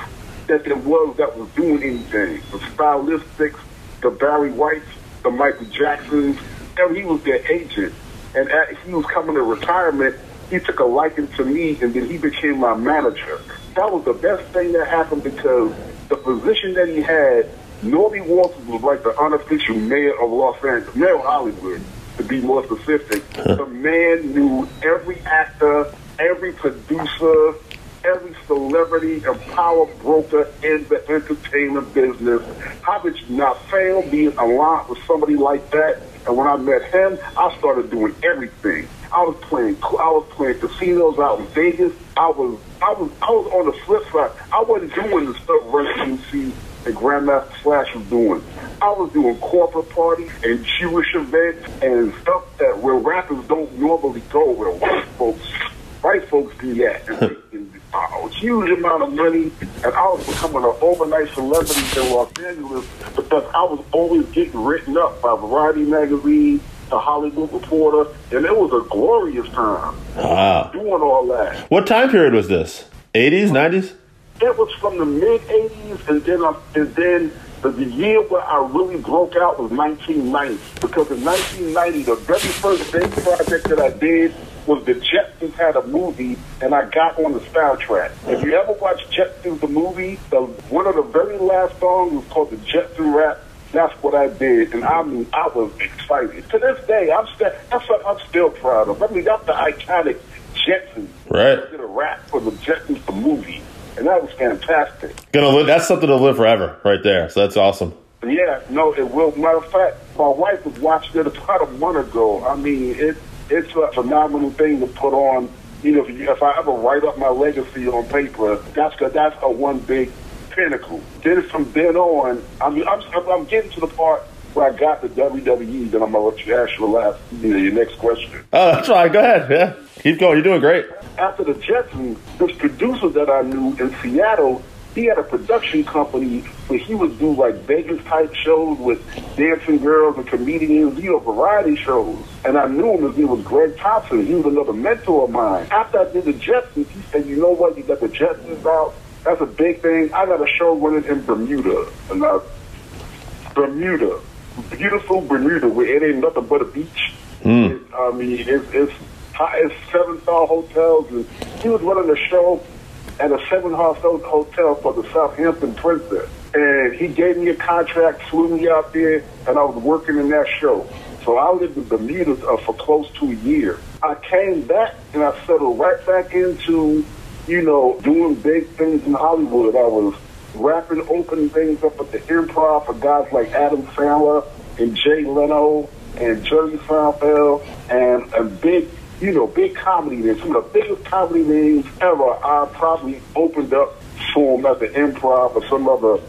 that there was that was doing anything. The Stylistics, the Barry Whites, the Michael Jacksons, and he was their agent. And at, he was coming to retirement. He took a liking to me, and then he became my manager. That was the best thing that happened because the position that he had, Norby Walters was like the unofficial mayor of Los Angeles, mayor of Hollywood, to be more specific. the man knew every actor, every producer, every celebrity and power broker in the entertainment business. How could you not fail being aligned with somebody like that? And when I met him, I started doing everything. I was playing, I was playing casinos out in Vegas. I was, I was, I was on the flip side. I wasn't doing the stuff Run MC and Grandmaster Flash was doing. I was doing corporate parties and Jewish events and stuff that where rappers don't normally go, where white folks, white folks do that. A huge amount of money, and I was becoming an overnight celebrity in Los Angeles because I was always getting written up by Variety magazine, the Hollywood Reporter, and it was a glorious time Wow. doing all that. What time period was this? 80s, 90s? It was from the mid '80s, and then I, and then the, the year where I really broke out was 1990. Because in 1990, the very first big project that I did was the Jetsons had a movie, and I got on the soundtrack. If you ever watch Jetsons the movie, the one of the very last songs was called the Jetson Rap. That's what I did, and I mean, I was excited. To this day, I'm still that's what I'm still proud of. I mean, that's the iconic Jetsons. Right. I did a rap for the Jetsons the movie, and that was fantastic. Gonna live. That's something to live forever, right there. So that's awesome. Yeah, no, it will. Matter of fact, my wife was watching it about a month ago. I mean, it it's a phenomenal thing to put on. You know, if, you, if I ever write up my legacy on paper, that's a, that's a one big pinnacle. Then from then on, I'm I'm, I'm getting to the part where I got the WWE. Then I'm gonna let you ask your last, you know, your next question. Oh, that's right. Go ahead. Yeah. Keep going. You're doing great. after the Jetsons, this producer that I knew in Seattle, he had a production company where he would do like Vegas type shows with dancing girls and comedians, you know, variety shows. And I knew him as he was Greg Thompson. He was another mentor of mine. After I did the Jetsons, he said, you know what, you got the Jetsons out. That's a big thing. I got a show running in Bermuda. And I, Bermuda. Beautiful Bermuda where it ain't nothing but a beach. Hmm. It- I mean, it's, it's, high- it's seven star hotels. And he was running a show at a seven star hotel for the Southampton Princess. And he gave me a contract, flew me out there, and I was working in that show. So I lived in Bermuda uh, for close to a year. I came back and I settled right back into, you know, doing big things in Hollywood. I was rapping, opening things up at the improv for guys like Adam Sandler and Jay Leno and Jerry Seinfeld and a big, you know, big comedy names. Some of the biggest comedy names ever. I probably opened up for them at the improv or some other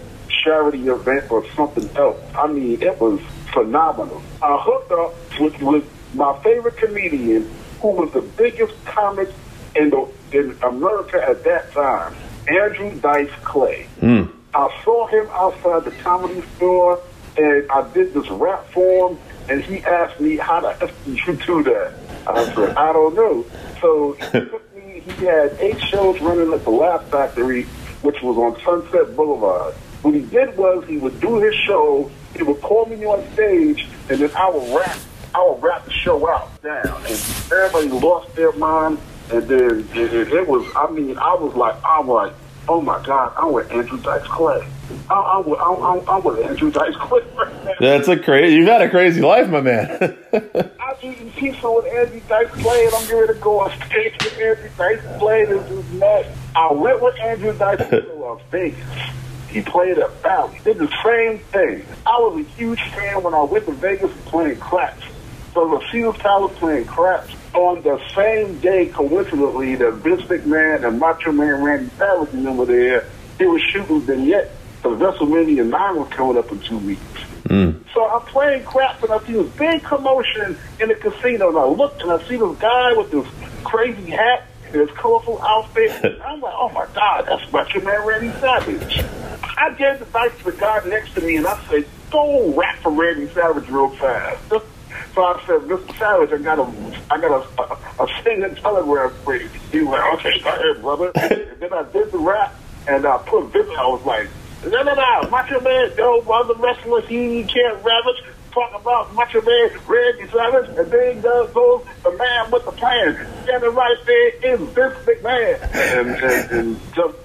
charity event or something else. I mean, it was phenomenal. I hooked up with, with my favorite comedian who was the biggest comic in, the, in America at that time, Andrew Dice Clay. Hmm. I saw him outside the comedy store, and I did this rap for him, and he asked me, how the F did you do that? I said, I don't know. So he took me, he had eight shows running at the Laugh Factory, which was on Sunset Boulevard. What he did was he would do his show, he would call me on stage, and then I would rap, I would rap the show out down, and everybody lost their mind, and then it, it, it was, I mean, I was like, I'm like, oh my God, I'm with Andrew Dice Clay. I, I'm, with, I'm, I'm, I'm with Andrew Dice Clay right. That's a crazy. You've had a crazy life, my man. I'm eating pizza with Andrew Dice Clay, and I'm getting ready to go on stage with Andrew Dice Clay. This is nuts. I went with Andrew Dice Clay to Las Vegas. He played at Valley. Did the same thing. I was a huge fan when I went to Vegas playing craps. So the Caesar Palace playing craps on the same day, coincidentally, that Vince McMahon and Macho Man Randy Savage and them were there. They were shooting vignette because WrestleMania 9 was coming up in two weeks. Hmm. So I'm playing crap, and I see this big commotion in the casino and I look and I see this guy with this crazy hat and his colorful outfit. And I'm like, oh my God, that's Macho Man Randy Savage. I gave the dice to the guy next to me and I said, go rap for Randy Savage real fast. So I said, Mr. Savage, I got a, I got a, a, a singing telegram for you. He was like, okay, go ahead, brother. and then I did the rap and I put Vince, I was like, no, no, no, Macho Man, no other wrestlers, he can't ravage. Talk about Macho Man, Randy Savage, and then goes, goes the man with the plan. Standing right there is Vince McMahon. And, and, and just,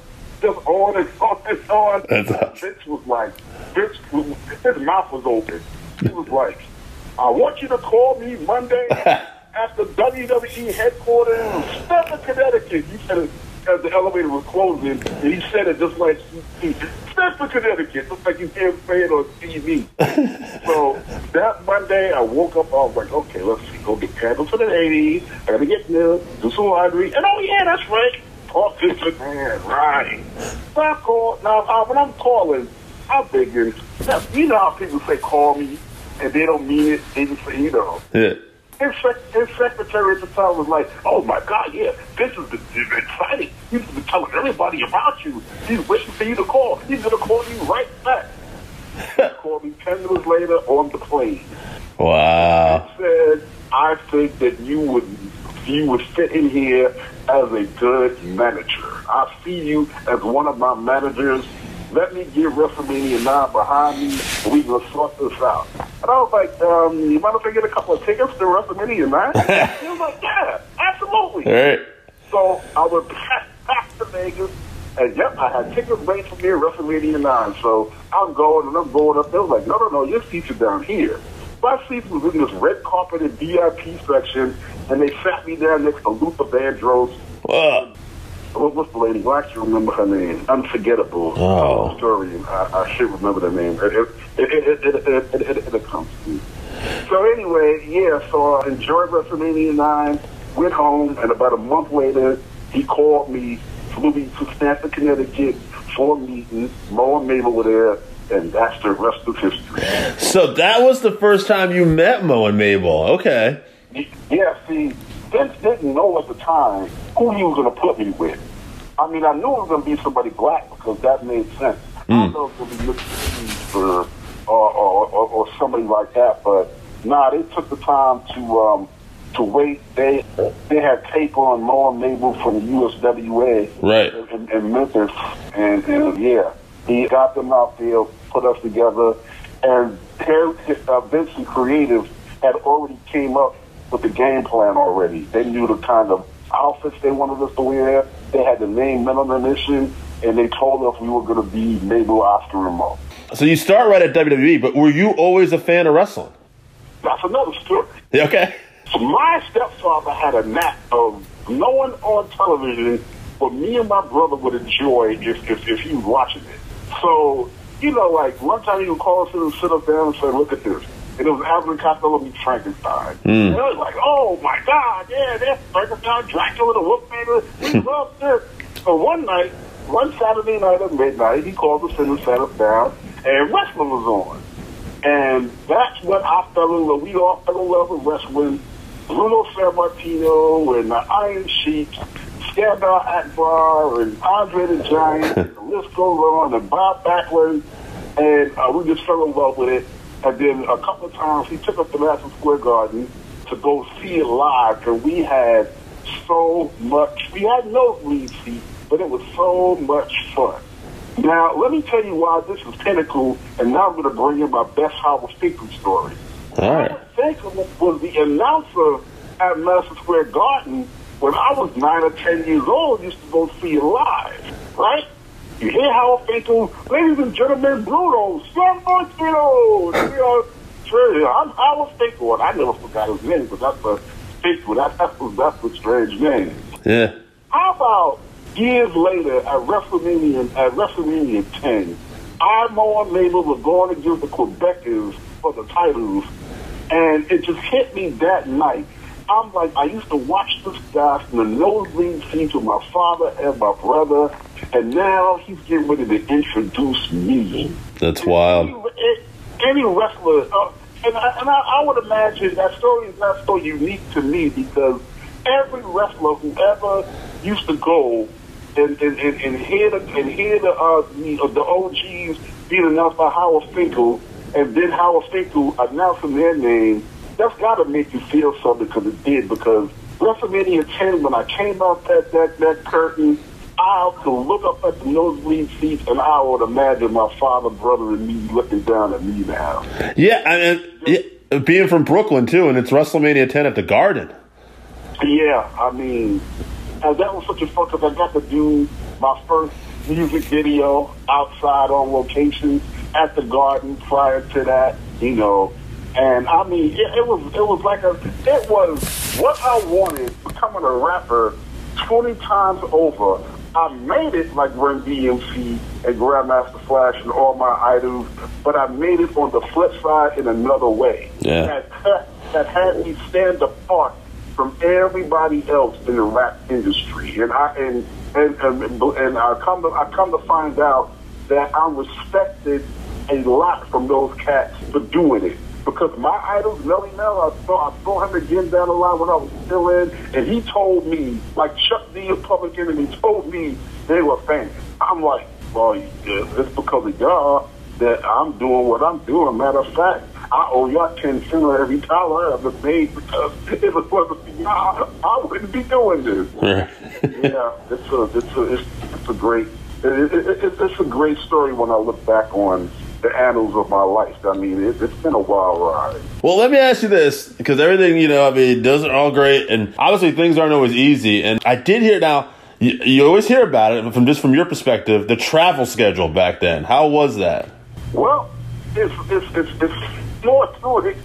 just on and on and on. That's awesome. Vince was like, Vince, his mouth was open. He was like, I want you to call me Monday at the WWE headquarters in Connecticut. He said as the elevator was closing, and he said it just like he, he Stamford, Connecticut, just like you him say it on TV. so that Monday, I woke up. I was like, okay, let's see, go get candles for the ladies. I gotta get milk, do some laundry, and oh yeah, that's right. Talk to the man, right? So I call now. uh, When I'm calling, I'm thinking, you know how people say call me, and they don't mean it. They just say, you know. Yeah. His, his secretary at the time was like, "Oh my God, yeah, this is the, the exciting. He's been telling everybody about you. He's waiting for you to call. He's gonna call you right back." He called me ten minutes later on the plane. Wow. Said, "I think that you would you would fit in here as a good manager. I see you as one of my managers. Let me get WrestleMania 9 behind me, and we can sort this out. And I was like, um, you mind if I get a couple of tickets to WrestleMania 9? he was like, yeah, absolutely. All right. So I went back, back to Vegas, and yep, I had tickets made for me at WrestleMania 9. So I'm going, and I'm going up. They was like, no, no, no, your seats are down here. My seats was in this red carpeted VIP section, and they sat me down next to Luther Vandross. Whoa what was the lady? Well, I actually remember her name. Unforgettable oh. historian. I, I should remember the name. It, it, it, it, it, it, it, it comes to me. So anyway, yeah, so I enjoyed WrestleMania 9, went home, and about a month later, he called me, flew me to Stamford, Connecticut for a meeting. Mo and Mabel were there and that's the rest of history. So that was the first time you met Mo and Mabel. Okay. Yeah, see, Vince didn't know at the time who he was going to put me with. I mean, I knew it was going to be somebody black because that made sense. I don't know it was going to be Mr. Or, or, or, or, or somebody like that, but nah, they took the time to um, to wait. They they had tape on Mo and Mabel from the USWA Right. in, in Memphis, and, and yeah, he got them out there, put us together, and Harry, uh, Vincent Creative had already came up with the game plan already. They knew the kind of outfits they wanted us to wear. They had the name Men on a Mission, and they told us we were going to be Mabel, Oscar, and Mo. So you start right at WWE, but were you always a fan of wrestling? That's another story. Okay. So my stepfather had a knack of knowing on television what me and my brother would enjoy if, if, if he was watching it. So, you know, like one time he would call us in and sit up down and say, look at this. And it was Abbott and Costello meets Frankenstein. And I was like, oh my God, yeah, that's Frankenstein, Dracula, the Wolfman. We love this. So one night, one Saturday night at midnight, he called us in and sat us down, and wrestling was on. And that's when I fell in love. We all fell in love with wrestling. Bruno Sammartino and the Iron Sheik, Skandar Akbar and Andre the Giant, and the list goes on, and Bob Backlund. And uh, we just fell in love with it. And then a couple of times he took us to Madison Square Garden to go see it live. And we had so much. We had nosebleed seats, but it was so much fun. Now, let me tell you why this is pinnacle, and now I'm going to bring in my best Howard Finkel story. All right. Howard Finkel was the announcer at Madison Square Garden when I was nine or ten years old. Used to go see it live, right? You hear how Finkel, ladies and gentlemen, Bruno Sammartino. You know, I'm Howard Finkel, and I never forgot his name, but that's a Finkel. That, that's a, that's a strange name. Yeah. How about years later at WrestleMania at WrestleMania 10, I, Mo, and Mabel were going against the Quebecers for the titles, And it just hit me that night. I'm like, I used to watch this guy from the nosebleed with my father and my brother, and now he's getting ready to introduce me. That's wild. Any, any wrestler, uh, and, I, and I, I would imagine that story is not so unique to me because every wrestler who ever used to go and, and, and, and hear the, and hear the, uh, the, uh, the OGs being announced by Howard Finkel, and then Howard Finkel announcing their name, that's got to make you feel something because it did. Because WrestleMania 10, when I came out that, that, that curtain, I could look up at the nosebleed seats, and I would imagine my father, brother, and me looking down at me now. Yeah, and, and yeah, being from Brooklyn too, and it's WrestleMania 10 at the Garden. Yeah, I mean, and that was such a fun because I got to do my first music video outside on location at the Garden. Prior to that, you know, and I mean, it, it was it was like a it was what I wanted becoming a rapper twenty times over. I made it like Run DMC and Grandmaster Flash and all my idols, but I made it on the flip side in another way. Yeah. That, that had me stand apart from everybody else in the rap industry, and I and and and, and I come to I come to find out that I'm respected a lot from those cats for doing it. Because my idols, Melle Mel, I saw, I saw him again down the line when I was still in, and he told me, like Chuck D of Public Enemy told me they were fans. I'm like, well, it's because of y'all that I'm doing what I'm doing. Matter of fact, I owe y'all 10 cents every dollar I've ever made because if it wasn't for y'all, I wouldn't be doing this. yeah, it's a, it's a, it's, it's a great, it, it, it, it's a great story when I look back on the annals of my life. I mean, it, it's been a wild ride. Well, let me ask you this, because everything, you know, I mean, doesn't all great, and obviously things aren't always easy. And I did hear now, you, you always hear about it from just from your perspective, the travel schedule back then. How was that? Well, it's it's it's, it's more to it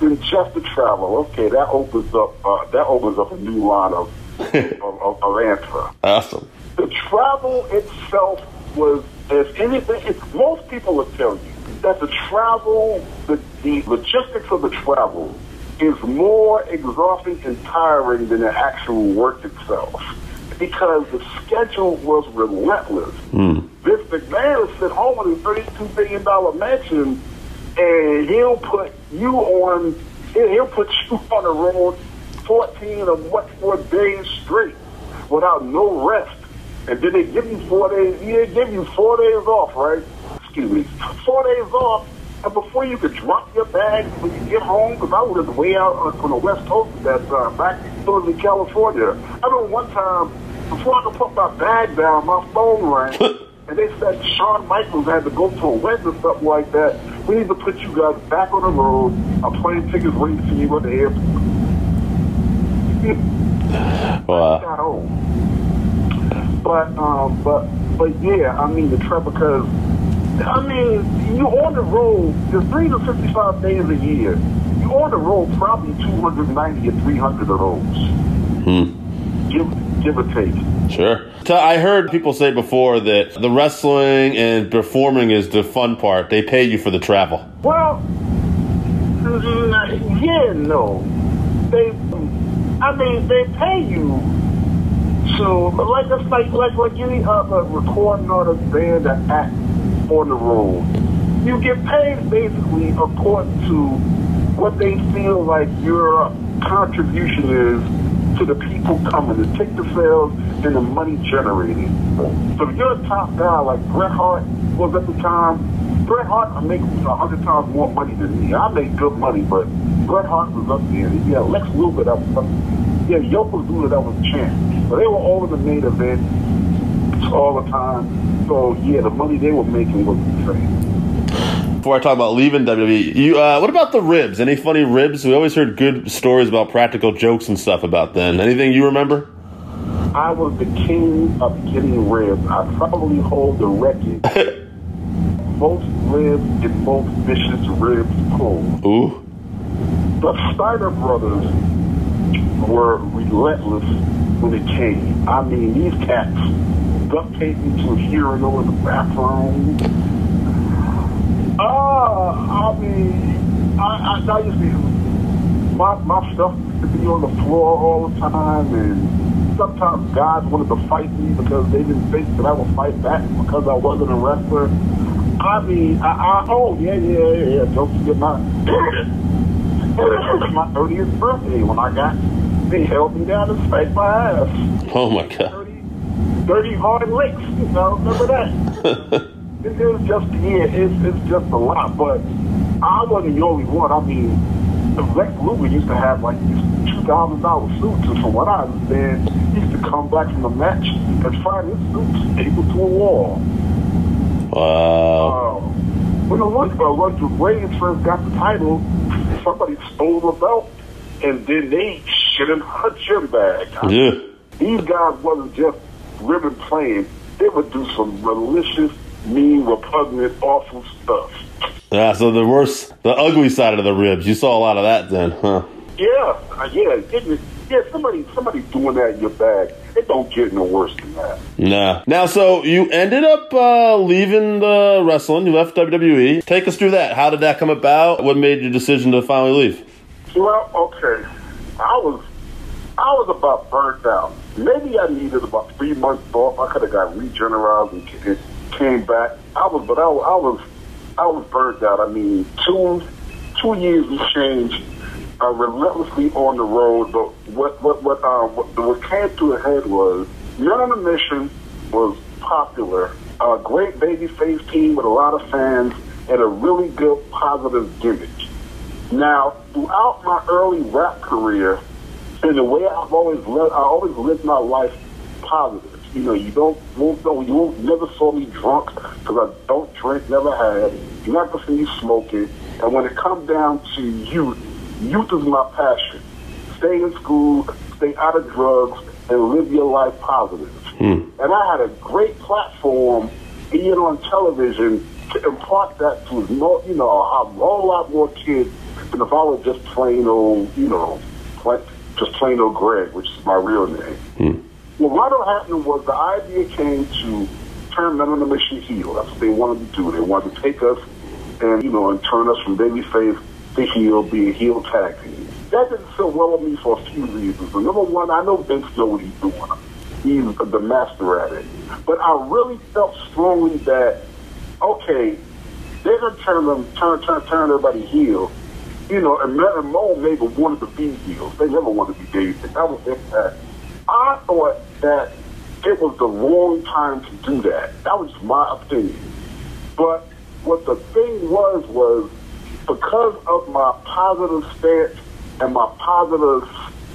than just the travel. Okay, that opens up uh, that opens up a new line of of, of, of answer. Awesome. The travel itself was, if anything, it's, most people will tell you that the travel, the, the logistics of the travel, is more exhausting and tiring than the actual work itself. Because the schedule was relentless. Hmm. This McMahon is at home in a $32 billion mansion, and he'll put you on, he'll he'll put you on the road 14 or what, four days straight without no rest. And then they give you four days, yeah, they give you four days off, right? Excuse me, four days off. And before you could drop your bags when you get home, because I was way out on, on the west coast at that time, back in California. I remember one time, before I could put my bag down, my phone rang. And they said Shawn Michaels had to go to a wedding or something like that. We need to put you guys back on the road. Our plane tickets waiting for you at the airport. Old. But um, but but yeah, I mean the travel because I mean you on the road. There's 365 days a year. You on the road probably 290 or 300 of those. Give give or take. Sure. I heard people say before that the wrestling and performing is the fun part. They pay you for the travel. Well, mm, yeah, no. They, I mean, they pay you to, like, it's like, like, like any other recording artist, band, or act on the road. You get paid basically according to what they feel like your contribution is to the people coming, to take the ticket sales and the money generated. So if you're a top guy like Bret Hart was at the time, Bret Hart makes a hundred times more money than me. I make good money, but Bret Hart was up there. Yeah, Lex Luger that was up Yeah, Yokozuna that was champ. But they were all in the main event all the time. So yeah, the money they were making was insane. Before I talk about leaving WWE, you uh, what about the ribs? Any funny ribs? We always heard good stories about practical jokes and stuff about them. Anything you remember? I was the king of getting ribs. I probably hold the record. most ribs and most vicious ribs pulled. Ooh. The Steiner brothers were relentless when it came. I mean, these cats duct taped me to a urinal in the bathroom. Ah, I mean, I, I, I used to my, my stuff to be on the floor all the time, and sometimes guys wanted to fight me because they didn't think that I would fight back because I wasn't a wrestler. I mean, I, I oh yeah, yeah, yeah. Don't forget my my 30th birthday when I got they held me down and spanked my ass. Oh my god. 30, 30 hard licks. You know, remember that? it, it was just yeah, it's it's just a lot. But I wasn't the only one. I mean, Lex Luger used to have like these two thousand dollar suits, and from what I understand, he used to come back from the match and find his suits stapled to a wall. Wow. Um, when the uh, Roger Reigns first got the title, somebody stole the belt, and then they shit in her gym bag. Yeah. These guys wasn't just ribbon playing; they would do some malicious, mean, repugnant, awful stuff. Yeah, so the worst, the ugly side of the ribs. You saw a lot of that then, huh? Yeah, uh, yeah, it, yeah. Somebody, somebody doing that in your bag. It don't get no worse than that. Nah. Now, so you ended up uh, leaving the wrestling. You left WWE. Take us through that. How did that come about? What made your decision to finally leave? Well, okay. I was I was about burnt out. Maybe I needed about three months off. I could have got regenerized and came back. I was, but I, was- I was I was burnt out. I mean, two two years and change, uh, relentlessly on the road. But what what what uh, what, what came to a head was Men on a Mission was popular, a great baby face team with a lot of fans, and a really good positive gimmick. Now, throughout my early rap career, and the way I've always lived, I always lived my life positive. You know, you don't won't know you won't never saw me drunk because I don't drink, never had. You're not gonna see me smoking. And when it comes down to youth, youth is my passion. Stay in school, stay out of drugs, and live your life positive. Hmm. And I had a great platform being on television to impart that to you know, a whole lot more kids than if I was just plain old, you know, just plain old Greg, which is my real name. Hmm. Well, what happened was the idea came to turn Men on the Mission heel. That's what they wanted to do. They wanted to take us and, you know, and turn us from baby babyface to heel, be a heel tag team. That didn't sit well with me for a few reasons. But number one, I know Vince knows what he's doing. He's the master at it. But I really felt strongly that, okay, they're gonna turn them, turn, turn, turn everybody heel. You know, and and Mo maybe wanted to be heels. They never wanted to be babyface. That was impact. I thought that it was the wrong time to do that. That was my opinion. But what the thing was was because of my positive stance and my positive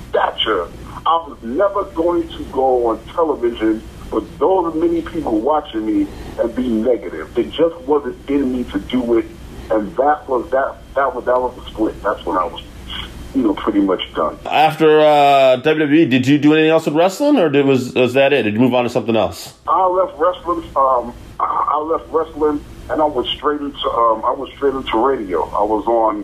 stature, I was never going to go on television with those many people watching me and be negative. It just wasn't in me to do it, and that was that. That was that was the split. That's when I was, you know, pretty much done. After uh, WWE, did you do anything else with wrestling, or did, was was that it? Did you move on to something else? I left wrestling. Um, I left wrestling, and I went straight into um, I went straight into radio. I was on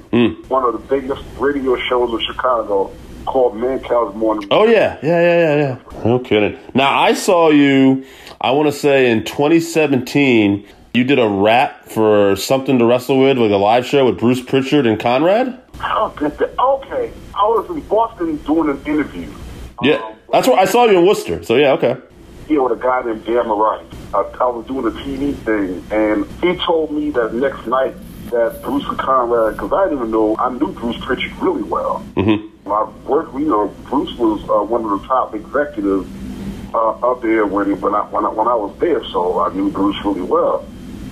one of the biggest radio shows in Chicago called Mancow's Morning. Oh yeah, yeah, yeah, yeah, yeah. No kidding. Now I saw you. I want to say in 2017, you did a rap for something to wrestle with, like a live show with Bruce Pritchard and Conrad. Oh, good. Okay, I was in Boston doing an interview. Yeah, Um, that's where I saw you in Worcester. So yeah, okay. yeah, with a guy named Dan Marai. I, I was doing a TV thing, and he told me that next night that Bruce and Conrad, because I didn't even know, I knew Bruce Pritchard really well. Mm-hmm. I worked, you know, Bruce was uh, one of the top executives uh, up there when when I, when I when I was there, so I knew Bruce really well.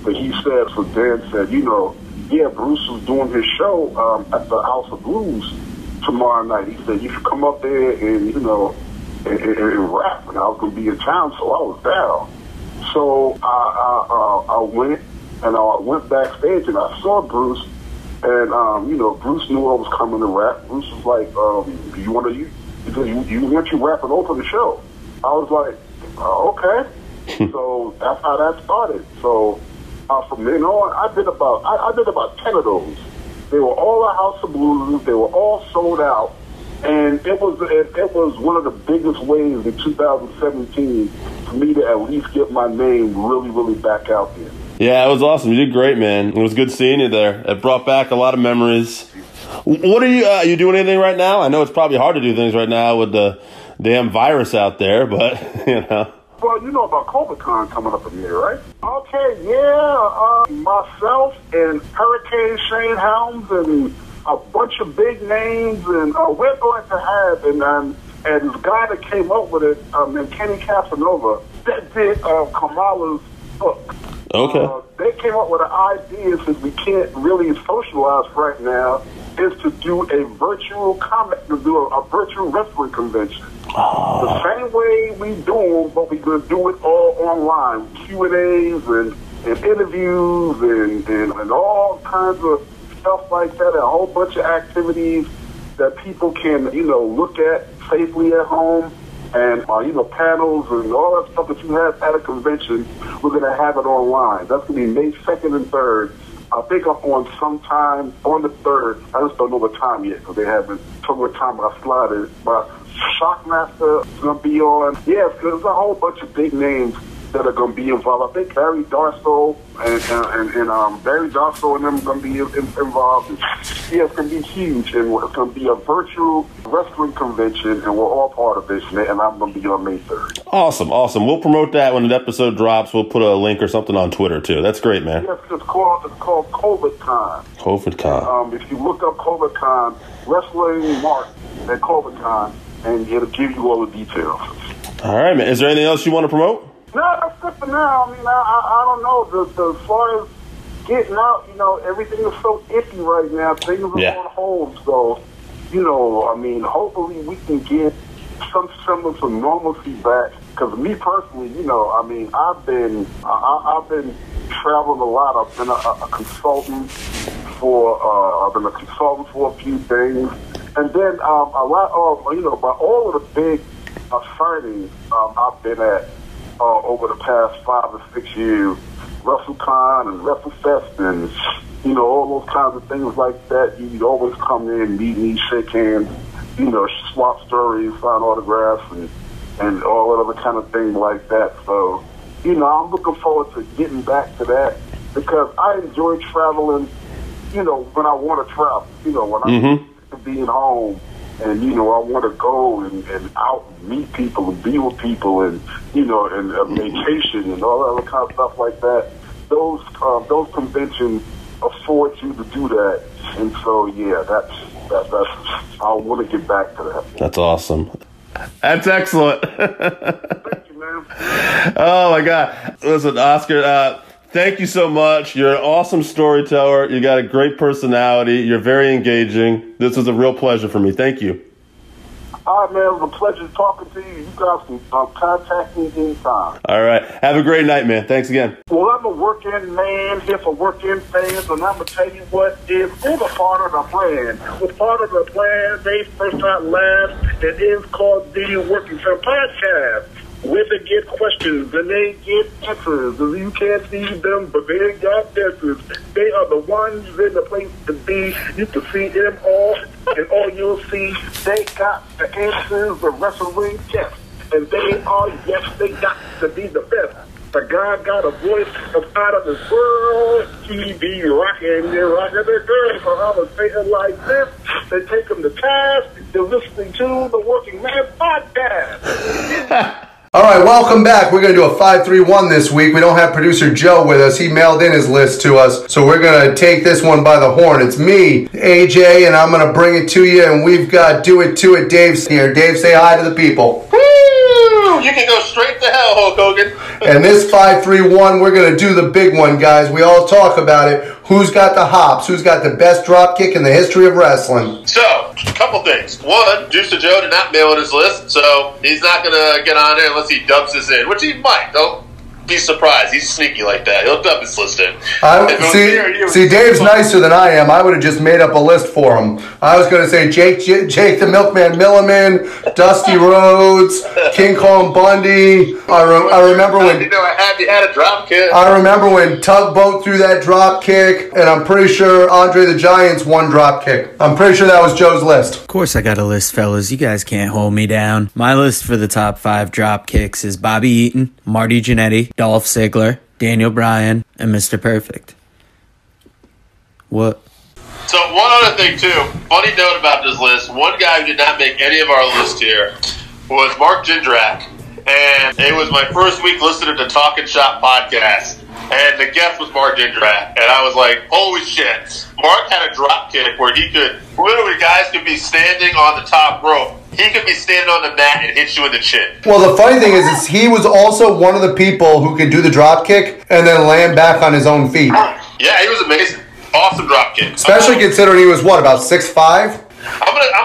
But he said, so Dan said, you know, yeah, Bruce was doing his show um, at the House of Blues tomorrow night. He said, you should come up there and, you know, and, and, and rap. And I was going to be in town, so I was down. So I, I, uh, I went and I went backstage and I saw Bruce. And, um, you know, Bruce knew I was coming to rap. Bruce was like, um, do you want to, you, you, you want you rap and open the show? I was like, uh, okay. so that's how that started. So uh, from then on, I did about I, I did about ten of those. They were all a House of Blues. They were all sold out, and it was it, it was one of the biggest ways in 2017 for me to at least get my name really really back out there. Yeah, it was awesome. You did great, man. It was good seeing you there. It brought back a lot of memories. What are you? Uh, you doing anything right now? I know it's probably hard to do things right now with the damn virus out there, but you know. Well, you know about CovidCon coming up in here, right? Okay, yeah. Uh, myself and Hurricane Shane Helms and a bunch of big names, and uh, we're going to have and um, and this guy that came up with it, um, and Kenny Casanova, that did uh, Kamala's book. Okay. Uh, they came up with an idea since we can't really socialize right now, is to do a virtual comic, to do a, a virtual wrestling convention. The same way we do them, but we're going to do it all online. Q&As and, and interviews and, and, and all kinds of stuff like that, a whole bunch of activities that people can, you know, look at safely at home. And, uh, you know, panels and all that stuff that you have at a convention, we're going to have it online. That's going to be May 2nd and 3rd. I think I'm on sometime on the 3rd. I just don't know the time yet because they haven't told me what time I slotted. But Shockmaster is to be on. Yeah, there's a whole bunch of big names that are going to be involved. I think Barry Darsow and, and, and um, Barry Darsow and them are going to be in, involved. Yeah, it's going to be huge, and it's going to be a virtual wrestling convention, and we're all part of this, and I'm going to be on May 3rd. Awesome, awesome. We'll promote that when the episode drops. We'll put a link or something on Twitter too. That's great, man. Yes, it's called it's called COVIDCon. COVIDCon. Um, if you look up COVIDCon, Wrestling Mark at COVIDCon, and it'll give you all the details. All right, man. Is there anything else you want to promote? No, that's good for now. I mean, I, I, I don't know. The, the, as far as getting out, you know, everything is so iffy right now. Things are Yeah. on hold. So, you know, I mean, hopefully we can get some semblance of normalcy back. Because me personally, you know, I mean, I've been, I, I've been traveling a lot. I've been a, a consultant for, uh, I've been a consultant for a few things. And then um, a lot of, you know, by all of the big uh, signings um, I've been at uh, over the past five or six years, WrestleCon and WrestleFest and, you know, all those kinds of things like that. You'd always come in, meet me, shake hands, you know, swap stories, sign autographs, and, and all that other kind of thing like that. So, you know, I'm looking forward to getting back to that because I enjoy traveling, you know, when I want to travel, you know, when I'm of being home and you know I want to go and, and out and meet people and be with people and you know and a vacation and all that other kind of stuff like that. Those um, those conventions afford you to do that, and so yeah, that's that, that's I want to get back to that. That's awesome. That's excellent. Thank you, man. oh my god! Listen, Oscar. Uh, thank you so much. You're an awesome storyteller. You got a great personality. You're very engaging. This was a real pleasure for me. Thank you. All right, man. It was a pleasure talking to you. You guys can uh, contact me anytime. All right. Have a great night, man. Thanks again. Well, I'm a working man here for working fans, and I'm gonna tell you what is is a part of the plan. It's part of the plan. They first not last. It is called the Working Fan Podcast. Where they get questions and they get answers. You can't see them, but they got answers. They are the ones in the place to be. You can see them all, and all you'll see, they got the answers, the wrestling yes. And they are, yes, they got to be the best. The guy got a voice of out of this world. He be rocking and rocking the girl. So I'm going to say it like this. They take him to task. They're listening to the Working Man Podcast. All right, welcome back. We're going to do a 531 this week. We don't have producer Joe with us. He mailed in his list to us. So we're going to take this one by the horn. It's me, AJ, and I'm going to bring it to you. And we've got Do It To It Dave here. Dave, say hi to the people. Woo! You can go straight to hell, Hulk Hogan. And this 531, we're going to do the big one, guys. We all talk about it. Who's got the hops? Who's got the best drop kick in the history of wrestling? So, a couple things. One, Juicer Joe did not mail in his list, so he's not going to get on there unless he dubs this in, which he might. Don't be surprised. He's sneaky like that. He looked up his list in. It I, was me or see, you- see, Dave's nicer than I am. I would have just made up a list for him. I was going to say Jake, J- Jake the Milkman Milliman, Dusty Rhodes, King Kong Bundy. I, re- I remember when You know, I had, you had a drop kick. I remember when Tugboat threw that drop kick, and I'm pretty sure Andre the Giant's one drop kick. I'm pretty sure that was Joe's list. Of course, I got a list, fellas. You guys can't hold me down. My list for the top five drop kicks is Bobby Eaton, Marty Jannetty, Dolph Ziggler, Daniel Bryan, and Mr. Perfect. What? So one other thing too, funny note about this list. One guy who did not make any of our list here was Mark Jindrak, and it was my first week listening to Talking Shop podcast, and the guest was Mark Jindrak, and I was like, holy shit! Mark had a drop kick where he could literally guys could be standing on the top rope. He could be standing on the mat and hit you in the chin. Well, the funny thing is, is he was also one of the people who could do the drop kick and then land back on his own feet. Yeah, he was amazing. Awesome drop kick. Especially considering he was what about six five. I'm gonna I'm gonna start off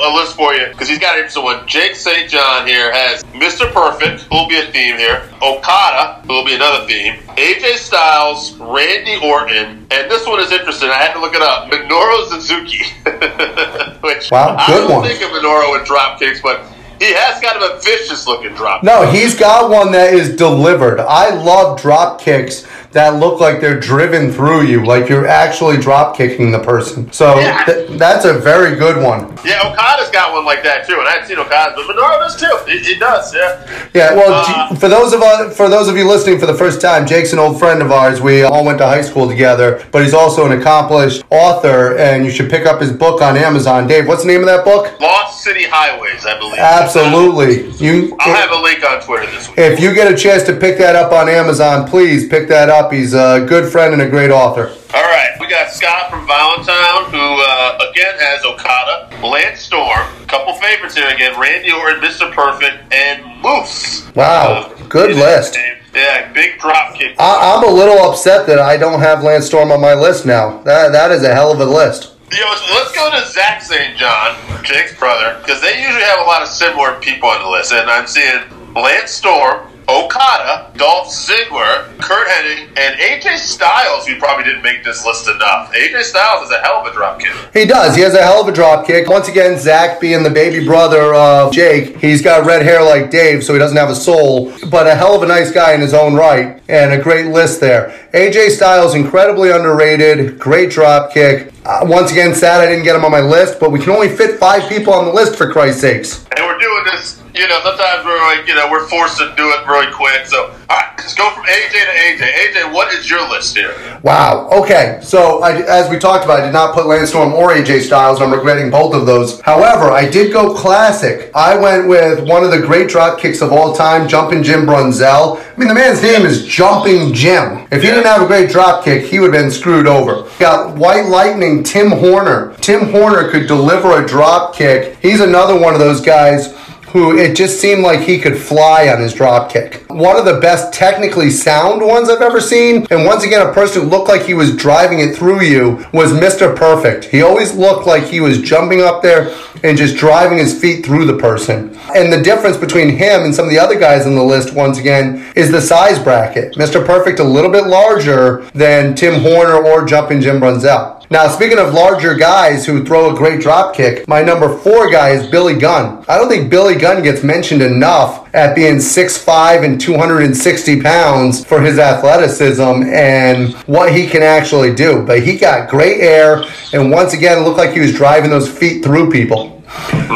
a list for you because he's got an interesting one. Jake St. John here has Mr. Perfect, who will be a theme here. Okada, who will be another theme. AJ Styles, Randy Orton, and this one is interesting. I had to look it up. Minoru Suzuki, which Wow, I don't one. think of Minoru with drop kicks, but he has kind of a vicious looking drop. No, he's got one that is delivered. I love drop kicks that look like they're driven through you, like you're actually drop kicking the person. So Yeah. th- that's a very good one. Yeah, Okada's got one like that too, and I hadn't seen Okada's, but Minoru does too. He, he does, yeah. Yeah, well, Uh, for those of us, for those of you listening for the first time, Jake's an old friend of ours. We all went to high school together, but he's also an accomplished author, and you should pick up his book on Amazon. Dave, what's the name of that book? Lost City Highways, I believe. Absolutely, you. I'll have a link on Twitter this week. If you get a chance to pick that up on Amazon, please pick that up. He's a good friend and a great author. All right, we got Scott from Valentine, who uh, again has Okada, Lance Storm, couple favorites here again: Randy Orton, Mr. Perfect, and Moose. Wow, good list. Yeah, big drop kick. I, I'm a little upset that I don't have Lance Storm on my list now. That that is a hell of a list. Yo, so let's go to Zach St. John, Jake's brother, because they usually have a lot of similar people on the list. And I'm seeing Lance Storm, Okada, Dolph Ziggler, Curt Hennig, and AJ Styles, who probably didn't make this list enough. AJ Styles is a hell of a drop kick. He does. He has a hell of a drop kick. Once again, Zach being the baby brother of Jake, he's got red hair like Dave, so he doesn't have a soul, but a hell of a nice guy in his own right, and a great list there. AJ Styles, incredibly underrated, great drop kick. Uh, once again, sad I didn't get him on my list, but we can only fit five people on the list for Christ's sakes. And we're doing this, you know, sometimes we're like, you know, we're forced to do it really quick. So, all right, let's go from AJ to AJ. AJ, what is your list here? Wow. Okay. So, I, as we talked about, I did not put Lance Storm or AJ Styles, I'm regretting both of those. However, I did go classic. I went with one of the great drop kicks of all time, Jumping Jim Brunzell. I mean, the man's name is Jumping Jim. If he didn't have a great drop kick, he would have been screwed over. Got White Lightning Tim Horner. Tim Horner could deliver a drop kick. He's another one of those guys who it just seemed like he could fly on his drop kick. One of the best technically sound ones I've ever seen. And once again, a person who looked like he was driving it through you was Mr. Perfect. He always looked like he was jumping up there and just driving his feet through the person. And the difference between him and some of the other guys on the list, once again, is the size bracket. Mr. Perfect a little bit larger than Tim Horner or Jumping Jim Brunzell. Now, speaking of larger guys who throw a great drop kick, my number four guy is Billy Gunn. I don't think Billy Gunn gets mentioned enough at being 6'5 and 260 pounds for his athleticism and what he can actually do. But he got great air, and once again, it looked like he was driving those feet through people.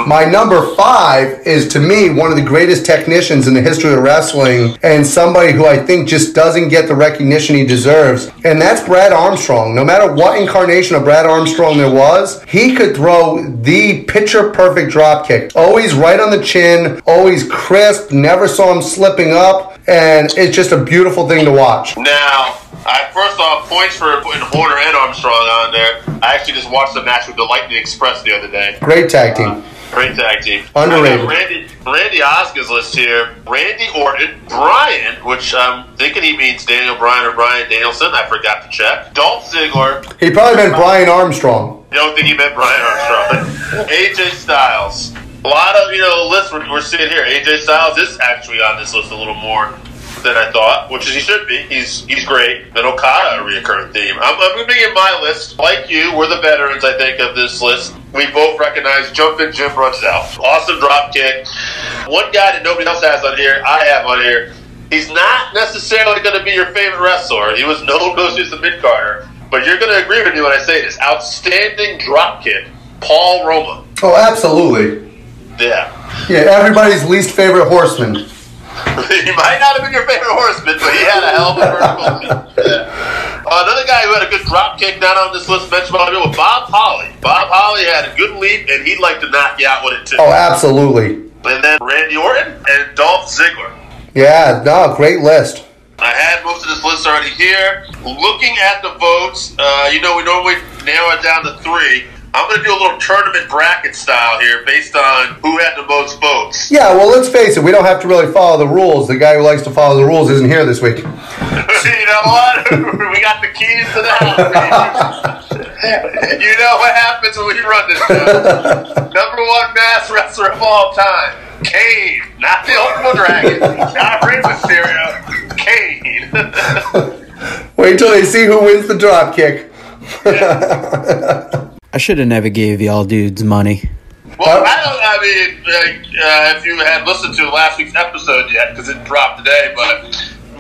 My number five is to me one of the greatest technicians in the history of wrestling and somebody who I think just doesn't get the recognition he deserves. And that's Brad Armstrong. No matter what incarnation of Brad Armstrong there was, he could throw the picture perfect drop kick. Always right on the chin, always crisp, never saw him slipping up. And it's just a beautiful thing to watch. Now, I, first off, points for putting Horner and Armstrong on there. I actually just watched the match with the Lightning Express the other day. Great tag team. Uh, great tag team. Underrated. Randy, Randy Oscar's list here. Randy Orton, Brian, which I'm thinking he means Daniel Bryan or Bryan Danielson. I forgot to check. Dolph Ziggler. He probably meant Brian Armstrong. You don't think he meant Brian Armstrong. AJ Styles. A lot of, you know, lists we're, we're seeing here. AJ Styles is actually on this list a little more than I thought, which is he should be. He's he's great. Then Okada, a reoccurring theme. I'm, I'm going to be in my list. Like you, we're the veterans, I think, of this list. We both recognize Jumpin' Jim Brunzell. Awesome drop kick. One guy that nobody else has on here, I have on here. He's not necessarily going to be your favorite wrestler. He was known mostly as a mid carder. But you're going to agree with me when I say this. Outstanding drop kick. Paul Roma. Oh, absolutely. Yeah. Yeah, everybody's least favorite horseman. he might not have been your favorite horseman, but he had a hell of a vertical. Yeah. Another guy who had a good drop kick not on this list mentioned by was Bob Holly. Bob Holly had a good leap, and he'd like to knock you out with it too. Oh, absolutely. And then Randy Orton and Dolph Ziggler. Yeah, no, great list. I had most of this list already here. Looking at the votes, uh, you know, we normally narrow it down to three. I'm going to do a little tournament bracket style here based on who had the most votes. Yeah, well, let's face it, we don't have to really follow the rules. The guy who likes to follow the rules isn't here this week. you know what? we got the keys to the house. you know what happens when we run this show. Number one mass wrestler of all time, Kane. Not the Ultimate Dragon, not Rey Mysterio, Kane. Wait till they see who wins the drop kick. I should have never gave y'all dudes money. Well, I don't. I mean, like, uh, if you had listened to last week's episode yet, because it dropped today, but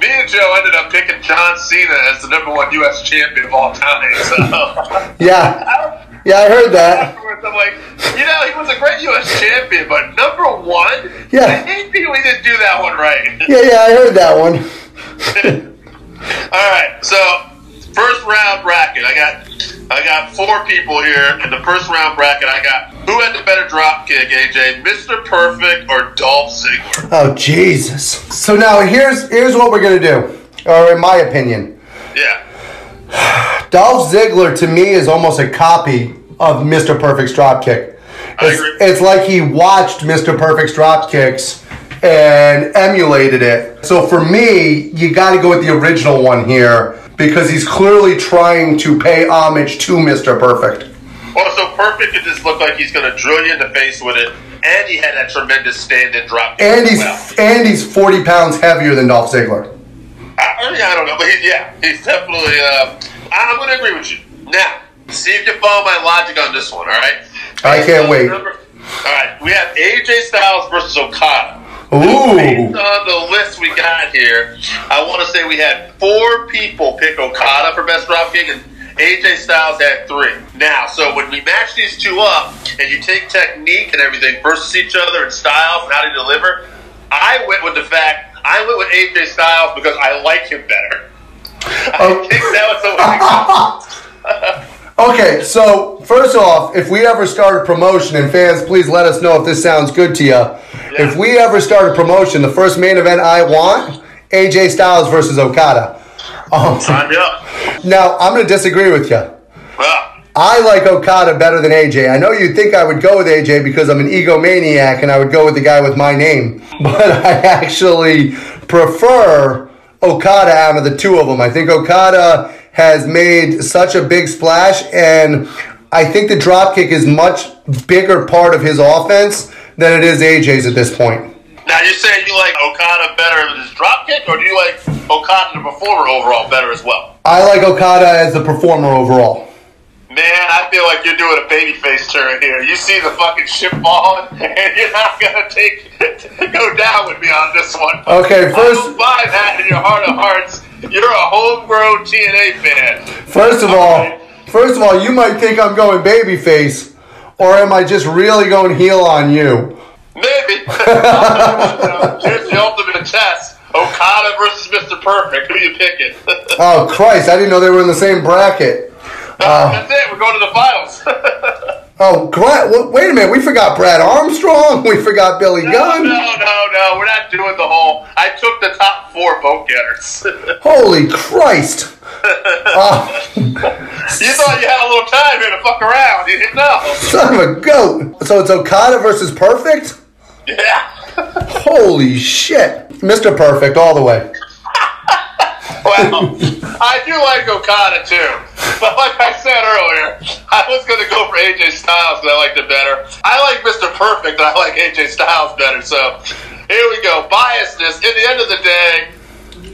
me and Joe ended up picking John Cena as the number one U.S. champion of all time. So, Yeah, yeah, I heard that. afterwards, I'm like, you know, he was a great U.S. champion, but number one, Yeah. I think we didn't do that one right. Yeah, yeah, I heard that one. All right, so first round bracket. I got I got four people here in the first round bracket. I got who had the better drop kick, AJ, Mr. Perfect or Dolph Ziggler? Oh Jesus! So now here's here's what we're gonna do, or in my opinion, Yeah. Dolph Ziggler to me is almost a copy of Mr. Perfect's dropkick. I It's, it's like he watched Mr. Perfect's dropkicks and emulated it. So for me, you got to go with the original one here because he's clearly trying to pay homage to Mr. Perfect. Well, so Perfect could just look like he's going to drill you in the face with it, and he had that tremendous stand and drop. And he's well. and he's 40 pounds heavier than Dolph Ziggler. I, I mean, I don't know, but he, yeah, he's definitely. Uh, I'm going to agree with you. Now, see if you follow my logic on this one. All right. I can't wait. Remember- all right, we have AJ Styles versus Okada. Ooh. Based on the list we got here, I want to say we had four people pick Okada for best dropkick, and AJ Styles had three. Now, so when we match these two up, and you take technique and everything versus each other and styles and how to deliver, I went with the fact I went with AJ Styles because I like him better. I Oh. think that was the way. Okay, so first off, if we ever start a promotion, and fans, please let us know if this sounds good to you. If we ever start a promotion, the first main event I want, AJ Styles versus Okada. Um, Sign me up. now, I'm going to disagree with you. Well, I like Okada better than AJ. I know you'd think I would go with AJ because I'm an egomaniac and I would go with the guy with my name, but I actually prefer Okada out of the two of them. I think Okada has made such a big splash, and I think the dropkick is much bigger part of his offense than it is AJ's at this point. Now you're saying you like Okada better than his dropkick, or do you like Okada the performer overall better as well? I like Okada as the performer overall. Man, I feel like you're doing a babyface turn here. You see the fucking ship falling, and you're not gonna take go down with me on this one. Okay, first- don't buy that in your heart of hearts. You're a homegrown TNA fan. First of all, first of all, you might think I'm going babyface, or am I just really going heel on you? Maybe. Here's the ultimate test: Okada versus Mr. Perfect. Who you picking? Oh Christ! I didn't know they were in the same bracket. Uh, that's it. We're going to the finals. Oh, wait a minute. We forgot Brad Armstrong. We forgot Billy No, Gunn. no, no, no. We're not doing the whole. I took the top four vote getters. Holy Christ! Oh, you thought you had a little time here to fuck around. You didn't know. son of a goat. So it's Okada versus Perfect. Yeah. Holy shit! Mr. Perfect all the way. Well, I do like Okada too. But like I said earlier, I was going to go for AJ Styles because I liked it better. I like Mr. Perfect and I like AJ Styles better. So here we go. Biasness. In the end of the day,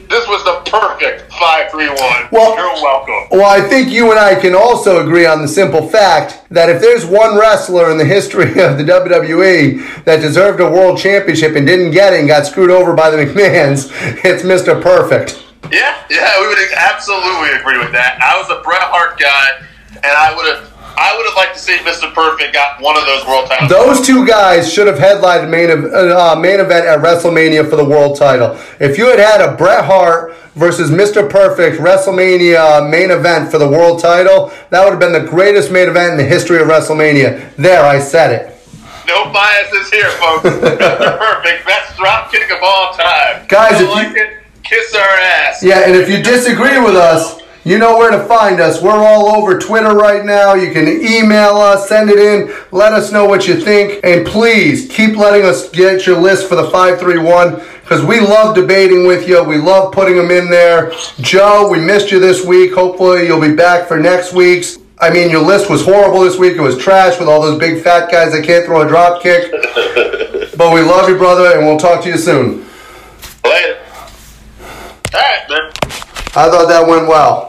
this was the perfect 5 3 1. Well- You're welcome. Well, I think you and I can also agree on the simple fact that if there's one wrestler in the history of the WWE that deserved a world championship and didn't get it and got screwed over by the McMahons, it's Mr. Perfect. Yeah, yeah, we would absolutely agree with that. I was a Bret Hart guy, and I would have, I would have liked to see Mr. Perfect got one of those world titles. Those two guys should have headlined main uh, main event at WrestleMania for the world title. If you had had a Bret Hart versus Mr. Perfect WrestleMania main event for the world title, that would have been the greatest main event in the history of WrestleMania. There, I said it. No biases here, folks. Mr. Perfect, best drop kick of all time. Guys, if you- like it, kiss our ass. Yeah, and if you disagree with us, you know where to find us. We're all over Twitter right now. You can email us, send it in, let us know what you think, and please keep letting us get your list for the 531 because we love debating with you. We love putting them in there. Joe, we missed you this week. Hopefully, you'll be back for next week's. I mean, your list was horrible this week. It was trash with all those big fat guys that can't throw a drop kick. But we love you, brother, and we'll talk to you soon. Later. All right, man. I thought that went well.